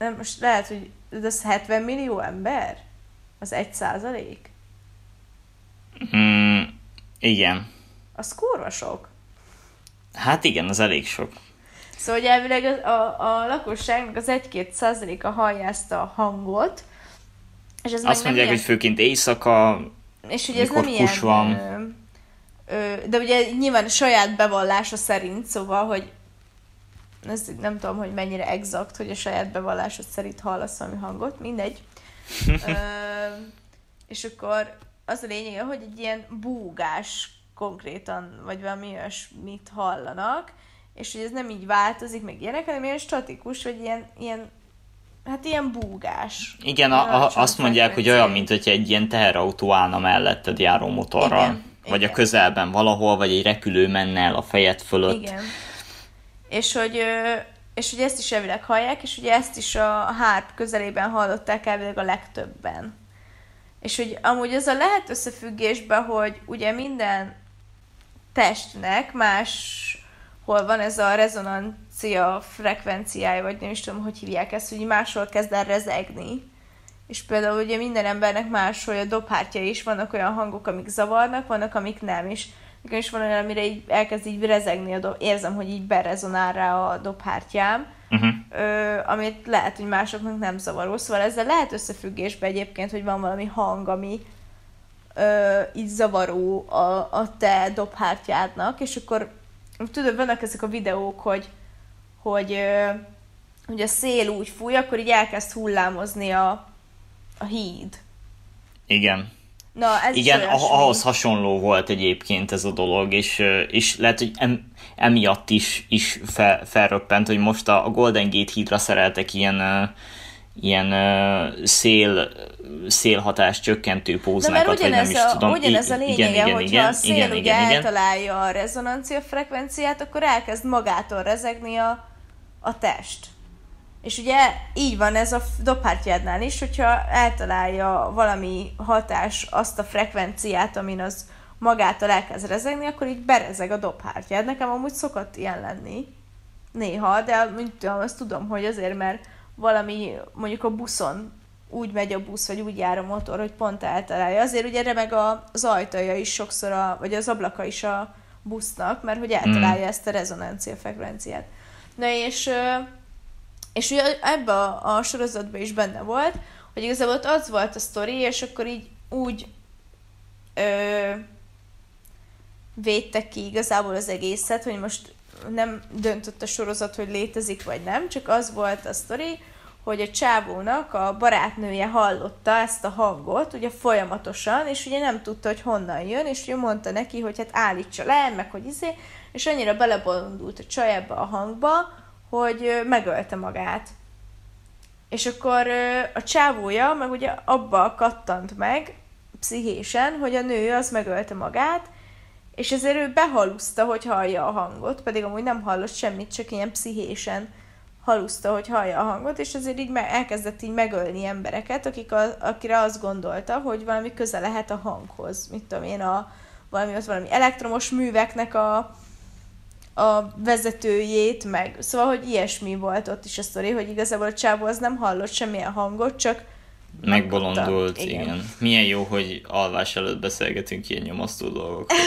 nem, most lehet, hogy de ez 70 millió ember? Az egy százalék? Mm, igen. Az kurva sok. Hát igen, az elég sok. Szóval, hogy elvileg a, a, a lakosságnak az 1-2 százaléka hallja ezt a hangot, és ez Azt mondják, ilyen... hogy főként éjszaka, és ugye ez nem ilyen, van. Ö, ö, de ugye nyilván saját bevallása szerint, szóval, hogy ez nem tudom, hogy mennyire exakt, hogy a saját bevallásod szerint hallasz valami hangot, mindegy. [LAUGHS] Ö, és akkor az a lényege, hogy egy ilyen búgás konkrétan, vagy valami olyasmit hallanak, és hogy ez nem így változik, meg ilyenek, hanem ilyen statikus, vagy ilyen, ilyen hát ilyen búgás. Igen, a, a, azt mondják, hogy olyan, mint hogy egy ilyen teherautó állna melletted járó motorral. Igen, vagy igen. a közelben valahol, vagy egy repülő menne el a fejed fölött. Igen és hogy, és hogy ezt is elvileg hallják, és ugye ezt is a hárp közelében hallották elvileg a legtöbben. És hogy amúgy ez a lehet összefüggésben, hogy ugye minden testnek más hol van ez a rezonancia frekvenciája, vagy nem is tudom, hogy hívják ezt, hogy máshol kezd el rezegni. És például ugye minden embernek máshol a dobhártya is, vannak olyan hangok, amik zavarnak, vannak, amik nem, és Nekem is van olyan, amire így elkezd így rezegni, a dob, érzem, hogy így berezonál rá a dobhártyám, uh-huh. ö, amit lehet, hogy másoknak nem zavaró. Szóval ezzel lehet összefüggésbe egyébként, hogy van valami hang, ami ö, így zavaró a, a te dobhártyádnak, és akkor tudod, vannak ezek a videók, hogy, hogy, ö, hogy a szél úgy fúj, akkor így elkezd hullámozni a, a híd Igen. Na, ez Igen, ah- ahhoz hasonló volt egyébként ez a dolog, és, és lehet, hogy em, emiatt is, is fel, felröppent, hogy most a, a Golden Gate hídra szereltek ilyen, ilyen szél, szélhatás csökkentő Na, mert póznákat, vagy nem ugyanez is a, tudom. ugyanez a lényege, hogyha a szél igen, ugye igen, igen. eltalálja a rezonancia frekvenciát, akkor elkezd magától rezegni a, a test. És ugye így van ez a dobhártyádnál is, hogyha eltalálja valami hatás azt a frekvenciát, amin az magától elkezd rezegni, akkor így berezeg a dobhártyád. Nekem amúgy szokott ilyen lenni. Néha, de mint tudom, azt tudom, hogy azért, mert valami mondjuk a buszon úgy megy a busz, vagy úgy jár a motor, hogy pont eltalálja. Azért ugye remeg a, az ajtaja is sokszor, a, vagy az ablaka is a busznak, mert hogy eltalálja ezt a rezonancia frekvenciát. Na és, és ugye ebbe a, a sorozatban is benne volt, hogy igazából ott az volt a sztori, és akkor így úgy ö, védtek ki igazából az egészet, hogy most nem döntött a sorozat, hogy létezik vagy nem, csak az volt a sztori, hogy a csávónak a barátnője hallotta ezt a hangot, ugye folyamatosan, és ugye nem tudta, hogy honnan jön, és ugye mondta neki, hogy hát állítsa le, meg hogy izé, és annyira belebolondult a csaj ebbe a hangba, hogy megölte magát. És akkor a csávója meg ugye abba kattant meg, pszichésen, hogy a nő az megölte magát, és ezért ő behaluszta, hogy hallja a hangot, pedig amúgy nem hallott semmit, csak ilyen pszichésen haluszta, hogy hallja a hangot, és azért így elkezdett így megölni embereket, akik a, akire azt gondolta, hogy valami köze lehet a hanghoz. Mit tudom én, a, valami, ott valami elektromos műveknek a, a vezetőjét, meg szóval, hogy ilyesmi volt ott is a sztori, hogy igazából a csávó az nem hallott semmilyen hangot, csak Megbolondult, igen. igen. Milyen jó, hogy alvás előtt beszélgetünk ilyen nyomasztó dolgokról. [LAUGHS]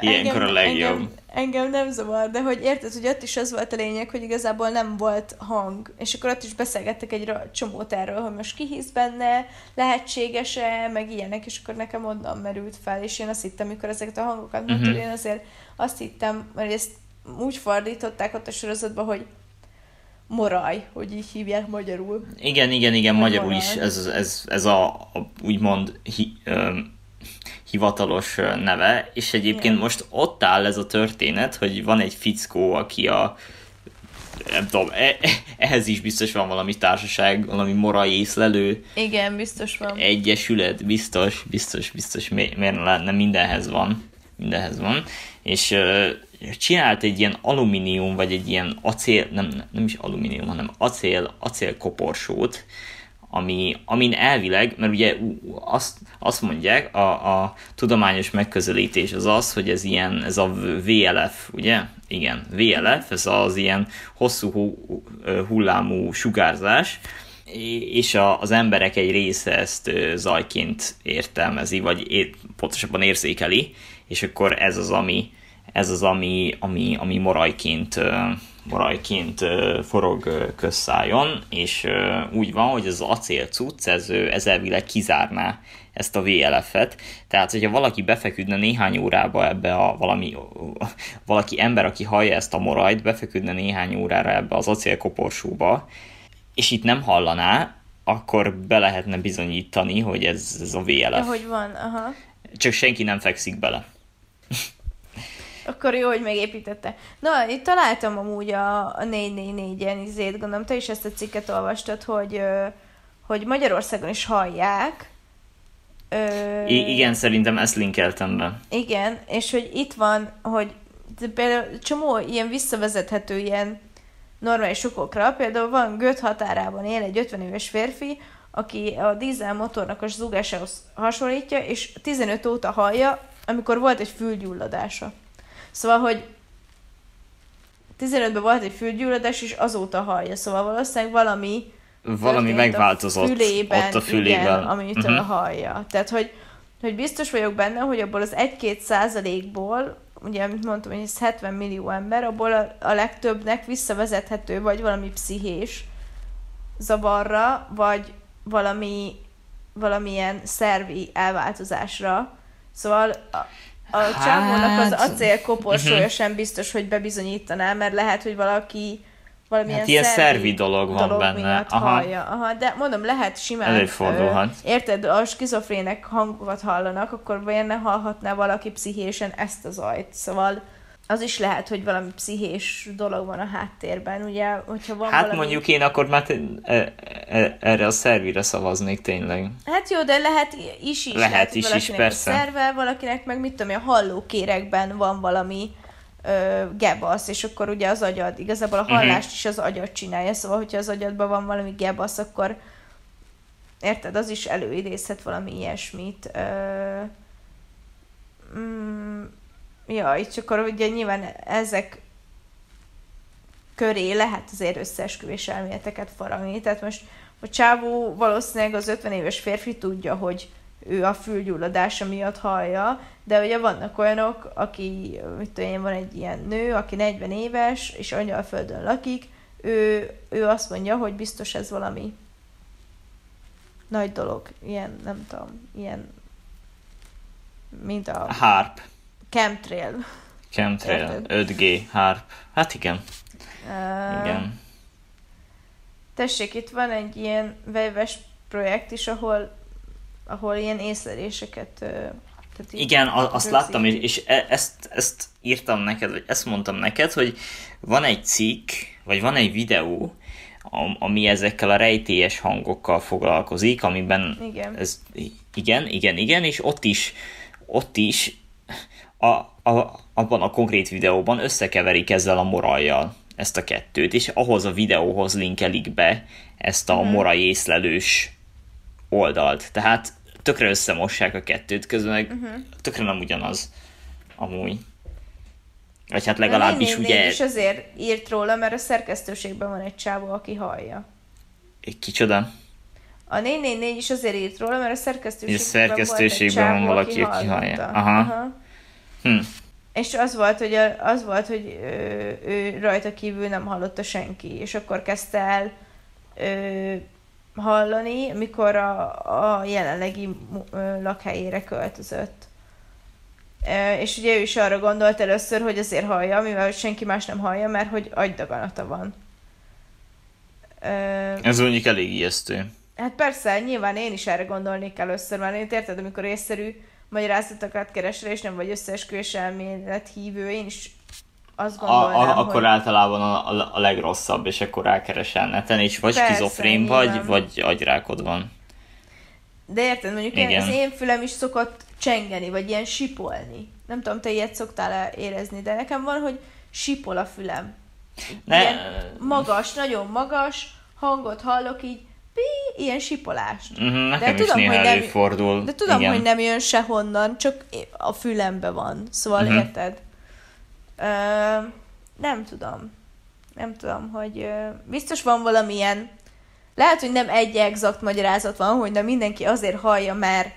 Ilyenkor a legjobb. Engem, engem nem zavar, de hogy érted, hogy ott is az volt a lényeg, hogy igazából nem volt hang, és akkor ott is beszélgettek egy csomót erről, hogy most ki hisz benne, lehetséges-e, meg ilyenek, és akkor nekem onnan merült fel, és én azt hittem, mikor ezeket a hangokat mondtad, Mhm. én azért azt hittem, mert ezt úgy fordították ott a sorozatban, hogy moraj, hogy így hívják magyarul. Igen, igen, igen, magyarul morál. is ez, ez, ez a, a úgymond hi, ö, hivatalos neve, és egyébként Igen. most ott áll ez a történet, hogy van egy fickó, aki a nem tudom, e, ehhez is biztos van valami társaság, valami morai észlelő Igen, biztos van. egyesület, biztos, biztos, biztos, mi- miért ne lenne, mindenhez van, mindenhez van, és csinált egy ilyen alumínium, vagy egy ilyen acél, nem, nem is alumínium, hanem acél, acél koporsót, ami, amin elvileg, mert ugye azt, azt mondják, a, a tudományos megközelítés az az, hogy ez ilyen, ez a VLF, ugye? Igen, VLF, ez az ilyen hosszú hu- hullámú sugárzás, és a, az emberek egy része ezt zajként értelmezi, vagy é, pontosabban érzékeli, és akkor ez az, ami, ez az, ami, ami, ami morajként, morajként forog közszájon, és úgy van, hogy az acél cucc, ez, ez elvileg kizárná ezt a VLF-et. Tehát, hogyha valaki befeküdne néhány órába ebbe a valami, valaki ember, aki hallja ezt a morajt, befeküdne néhány órára ebbe az acélkoporsóba, és itt nem hallaná, akkor be lehetne bizonyítani, hogy ez, ez a VLF. Ja, hogy van, aha. Csak senki nem fekszik bele. Akkor jó, hogy megépítette. Na, itt találtam amúgy a, a 444-en izét, gondolom, te is ezt a cikket olvastad, hogy, hogy Magyarországon is hallják. Ö, I- igen, szerintem ezt linkeltem be. Igen, és hogy itt van, hogy például csomó ilyen visszavezethető ilyen normális okokra, például van Göt határában él egy 50 éves férfi, aki a dízel motornak a zúgásához hasonlítja, és 15 óta hallja, amikor volt egy fülgyulladása. Szóval, hogy 15-ben volt egy fülgyulladás, és azóta hallja, szóval valószínűleg valami Valami megváltozott a fülében, ott a fülében. Igen, amitől uh-huh. hallja. Tehát, hogy, hogy biztos vagyok benne, hogy abból az 1-2 százalékból, ugye, amit mondtam, hogy ez 70 millió ember, abból a, a legtöbbnek visszavezethető, vagy valami pszichés zavarra, vagy valami, valamilyen szervi elváltozásra. Szóval a, Hát, csávónak az acél koporsója mhm. sem biztos, hogy bebizonyítaná, mert lehet, hogy valaki valamilyen Hát ilyen szervi dolog van dolog benne. miatt Aha. hallja. Aha, de mondom, lehet simán... Előfordulhat. ö, érted, a skizofrének hangokat hallanak, akkor vajon ne hallhatná valaki pszichésen ezt a zajt. Szóval az is lehet, hogy valami pszichés dolog van a háttérben, ugye, hogyha van Hát valami... mondjuk én akkor már e- e- erre a szervire szavaznék tényleg. Hát jó, de lehet is is. Lehet hogy is is, persze. Szerve, valakinek meg mit tudom én, a hallókérekben van valami ö, gebasz, és akkor ugye az agyad, igazából a Mhm. hallást is az agyad csinálja, szóval hogyha az agyadban van valami gebasz, akkor érted, az is előidézhet valami ilyesmit. Ö, mm, ja, és akkor ugye nyilván ezek köré lehet azért összeesküvés elméleteket faragni. Tehát most a csávó valószínűleg az 50 éves férfi tudja, hogy ő a fülgyulladása miatt hallja, de ugye vannak olyanok, aki, mit tudom én, van egy ilyen nő, aki 40 éves, és angyalföldön lakik, ő, ő azt mondja, hogy biztos ez valami nagy dolog, ilyen, nem tudom, ilyen, mint a Harp. Chemtrail. Chemtrail. Érted? 5G. Harp. Hát igen. Ö, Igen. Tessék, itt van egy ilyen webes projekt is, ahol, ahol ilyen észleléseket... Tehát Igen, a- azt láttam, és, és e- ezt, ezt írtam neked, vagy ezt mondtam neked, hogy van egy cikk, vagy van egy videó, am- ami ezekkel a rejtélyes hangokkal foglalkozik, amiben Igen. ez, igen, igen, igen, és ott is, ott is a, a, abban a konkrét videóban összekeverik ezzel a morajjal ezt a kettőt, és ahhoz a videóhoz linkelik be ezt a morai észlelős oldalt. Tehát tökre összemossák a kettőt, közben meg uh-huh. tökre nem ugyanaz amúgy. Vagy hát legalábbis a 444 ugye... is azért írt róla, mert a szerkesztőségben van egy csávó, aki hallja. Kicsoda? A 444 is azért írt róla, mert a szerkesztőségben, A szerkesztőségben volt egy van csávó, valaki, aki hallja. Aha. Hm. És az volt, hogy, az volt, hogy ö, ő rajta kívül nem hallotta senki, és akkor kezdte el ö, hallani, mikor a, a jelenlegi lakhelyére költözött. És ugye ő is arra gondolt először, hogy azért hallja, mivel senki más nem hallja, mert hogy agydaganata van. Ez mondjuk elég ijesztő. Hát persze, nyilván én is erre gondolnék először, mert én érted, amikor észszerű magyarázatokat keresel, és nem vagy összeesküvés elmélet hívő, én is azt A, gondolnám, a, akkor hogy... általában a, a, a legrosszabb, és akkor rákeresel neten, és vagy skizofrén vagy, nyilván. vagy agyrákod van. De érted, mondjuk én, Igen. az én fülem is szokott csengeni, vagy ilyen sipolni. Nem tudom, te ilyet szoktál érezni, de nekem van, hogy sipol a fülem. Ne, Ilyen magas, nagyon magas hangot hallok így, pi, ilyen sipolást. uh-huh, nekem De is tudom, néha hogy nem- előfordul. De tudom, igen. hogy nem jön sehonnan, csak a fülembe van. Szóval uh-huh. érted? Ö, nem tudom. Nem tudom, hogy ö, biztos van valamilyen... Lehet, hogy nem egy exakt magyarázat van, hogy nem mindenki azért hallja, mert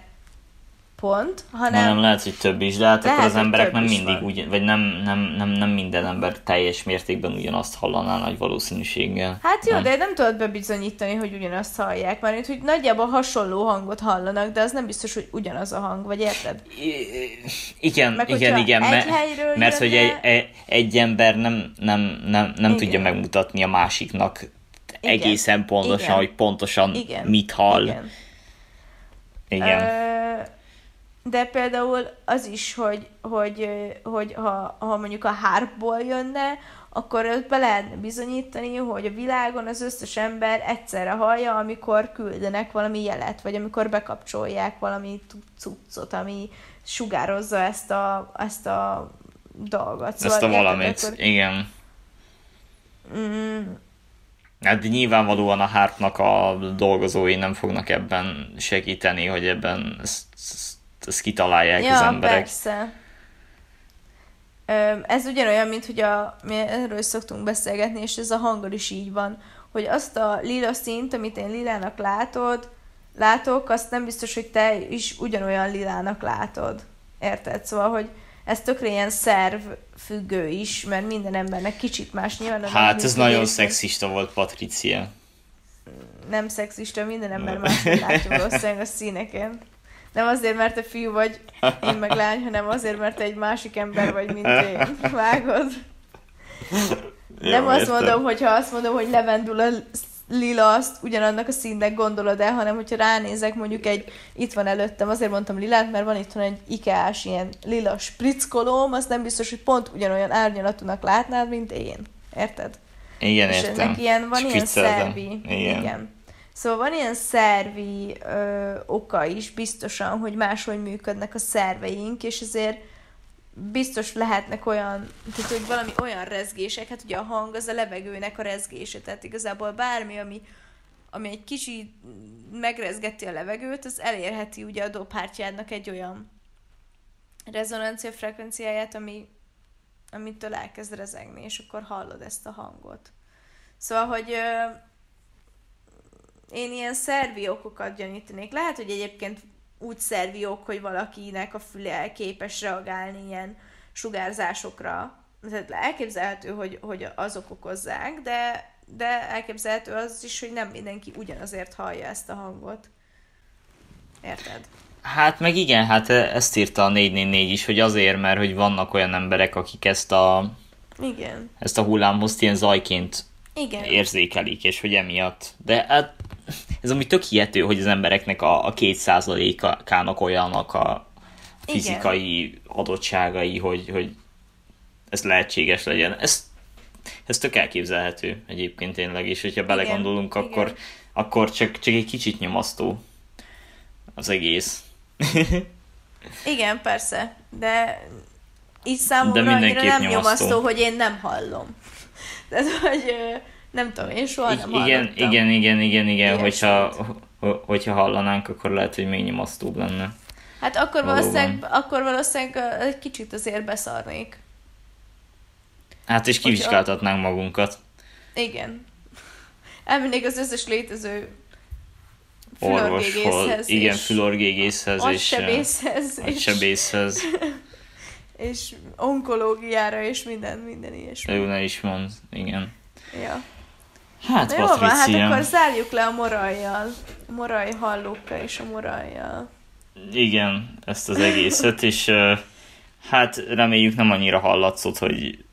pont, hanem... Nem, lehet, hogy több is, de hát Lehet, akkor az emberek nem mindig úgy, vagy nem, nem, nem, nem minden ember teljes mértékben ugyanazt hallaná nagy valószínűséggel. Hát jó, nem. de nem tudod bebizonyítani, hogy ugyanazt hallják, mert hogy nagyjából hasonló hangot hallanak, de az nem biztos, hogy ugyanaz a hang, vagy érted? I- Igen, Meg igen, igen, egy mert, mert hogy egy, egy, egy ember nem, nem, nem, nem Igen. tudja megmutatni a másiknak Igen. egészen pontosan, Igen. hogy pontosan Igen. mit hall. Igen. Igen. Ö, de például az is, hogy, hogy, hogy ha, ha mondjuk a hárpból jönne, akkor ott be lehetne bizonyítani, hogy a világon az összes ember egyszerre hallja, amikor küldenek valami jelet, vagy amikor bekapcsolják valami cuccot, ami sugározza ezt a, ezt a dolgot. Ezt a valamit, akkor- igen. Mm, Hát nyilvánvalóan a hártnak a dolgozói nem fognak ebben segíteni, hogy ebben ezt, ezt, kitalálják ja, az emberek. persze. Ez ugyanolyan, mint hogy a, mi erről szoktunk beszélgetni, és ez a hanggal is így van, hogy azt a lila színt, amit én lilának látod, látok, azt nem biztos, hogy te is ugyanolyan lilának látod. Érted? Szóval, hogy ez tökre ilyen szerv függő is, mert minden embernek kicsit más nyilván. Hát ez nagyon megműködés, szexista volt, Patricia. Nem szexista, minden ember máshogy látja [LAUGHS] valószínűleg a színeken. Nem azért, mert te fiú vagy, én meg lány, hanem azért, mert te egy másik ember vagy, mint én. Vágod? Jó, nem azt értem. mondom, hogyha azt mondom, hogy levendula lila, azt ugyanannak a színnek gondolod el, hanem hogyha ránézek mondjuk egy, itt van előttem, azért mondtam lilát, mert van itt egy ikeás ilyen lila spritzkolóm, azt nem biztos, hogy pont ugyanolyan árnyalatúnak látnád, mint én. Érted? Igen, És értem. ennek ilyen, van ilyen Spricceltem. szervi. Igen. Igen. Szóval van ilyen szervi ö, oka is biztosan, hogy máshogy működnek a szerveink, és ezért biztos lehetnek olyan, tehát hogy valami olyan rezgések, hát ugye a hang az a levegőnek a rezgése, tehát igazából bármi, ami, ami egy kicsit megrezgeti a levegőt, az elérheti ugye a dobhártyádnak egy olyan rezonancia frekvenciáját, ami, amitől elkezd rezegni, és akkor hallod ezt a hangot. Szóval, hogy ö, én ilyen szervi okokat gyanítanék. Lehet, hogy egyébként úgy szervi ok, hogy valakinek a füle képes reagálni ilyen sugárzásokra. Tehát elképzelhető, hogy, hogy azok okozzák, de, de elképzelhető az is, hogy nem mindenki ugyanazért hallja ezt a hangot. Érted? Hát meg igen, hát ezt írta a 444 is, hogy azért, mert hogy vannak olyan emberek, akik ezt a, Igen. ezt a hullámhozt ilyen zajként Igen. érzékelik, és hogy emiatt. De hát ez ami tök hihető, hogy az embereknek a, a két százalékának olyanak a fizikai adottságai, hogy, hogy ez lehetséges legyen. Ez, ez tök elképzelhető egyébként tényleg, és hogyha belegondolunk, igen. akkor, akkor csak, csak egy kicsit nyomasztó az egész. [LAUGHS] Igen, persze, de így számomra De annyira nem nyomasztó. nyomasztó, hogy én nem hallom. [LAUGHS] Tehát, hogy nem tudom, én soha nem igen, hallottam. igen, igen, igen, igen, hogyha, ho- hogyha hallanánk, akkor lehet, hogy még nyomasztóbb lenne. Hát akkor Valóban. valószínűleg, akkor valószínűleg egy kicsit azért beszarnék. Hát és kivizsgáltatnánk magunkat. Igen. Elmennék az összes létező Orvoshoz, igen, és fülorgégészhez és agysebészhez, és, sebészhez. és onkológiára, és minden, minden ilyesmi. Ő ne is mond, igen. Ja. Hát, Na jó van, hát akkor zárjuk le a morajjal. A moraj hallókkal és a morajjal. igen, ezt az egészet, és hát reméljük nem annyira hallatszott, hogy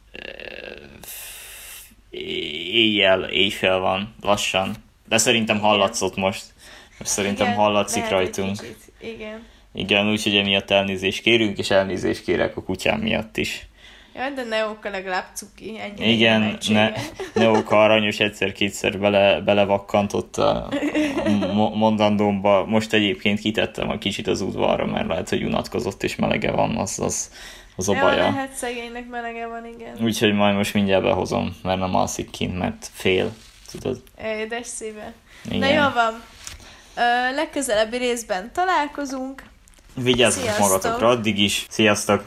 éjjel, éjfél van, lassan. De szerintem hallatszott most. Most szerintem Igen, hallatszik rajtunk. kicsit. Igen. Igen, úgyhogy emiatt elnézést kérünk, és elnézést kérek a kutyám miatt is. Jaj, de Neóka legalább cuki, ennyi Igen, ne, Neoka aranyos egyszer-kétszer bele, belevakkantott a [LAUGHS] mo- mondandómba. Most egyébként kitettem a kicsit az udvarra, mert lehet, hogy unatkozott és melege van, az, az, az a Ja, baja. lehet szegénynek melege van, igen. Úgyhogy majd most mindjárt behozom, mert nem alszik kint, mert fél. Tudod? Édes szíve. Igen. Na jó van. Ö, legközelebbi részben találkozunk. Vigyázzatok magatokra addig is. Sziasztok!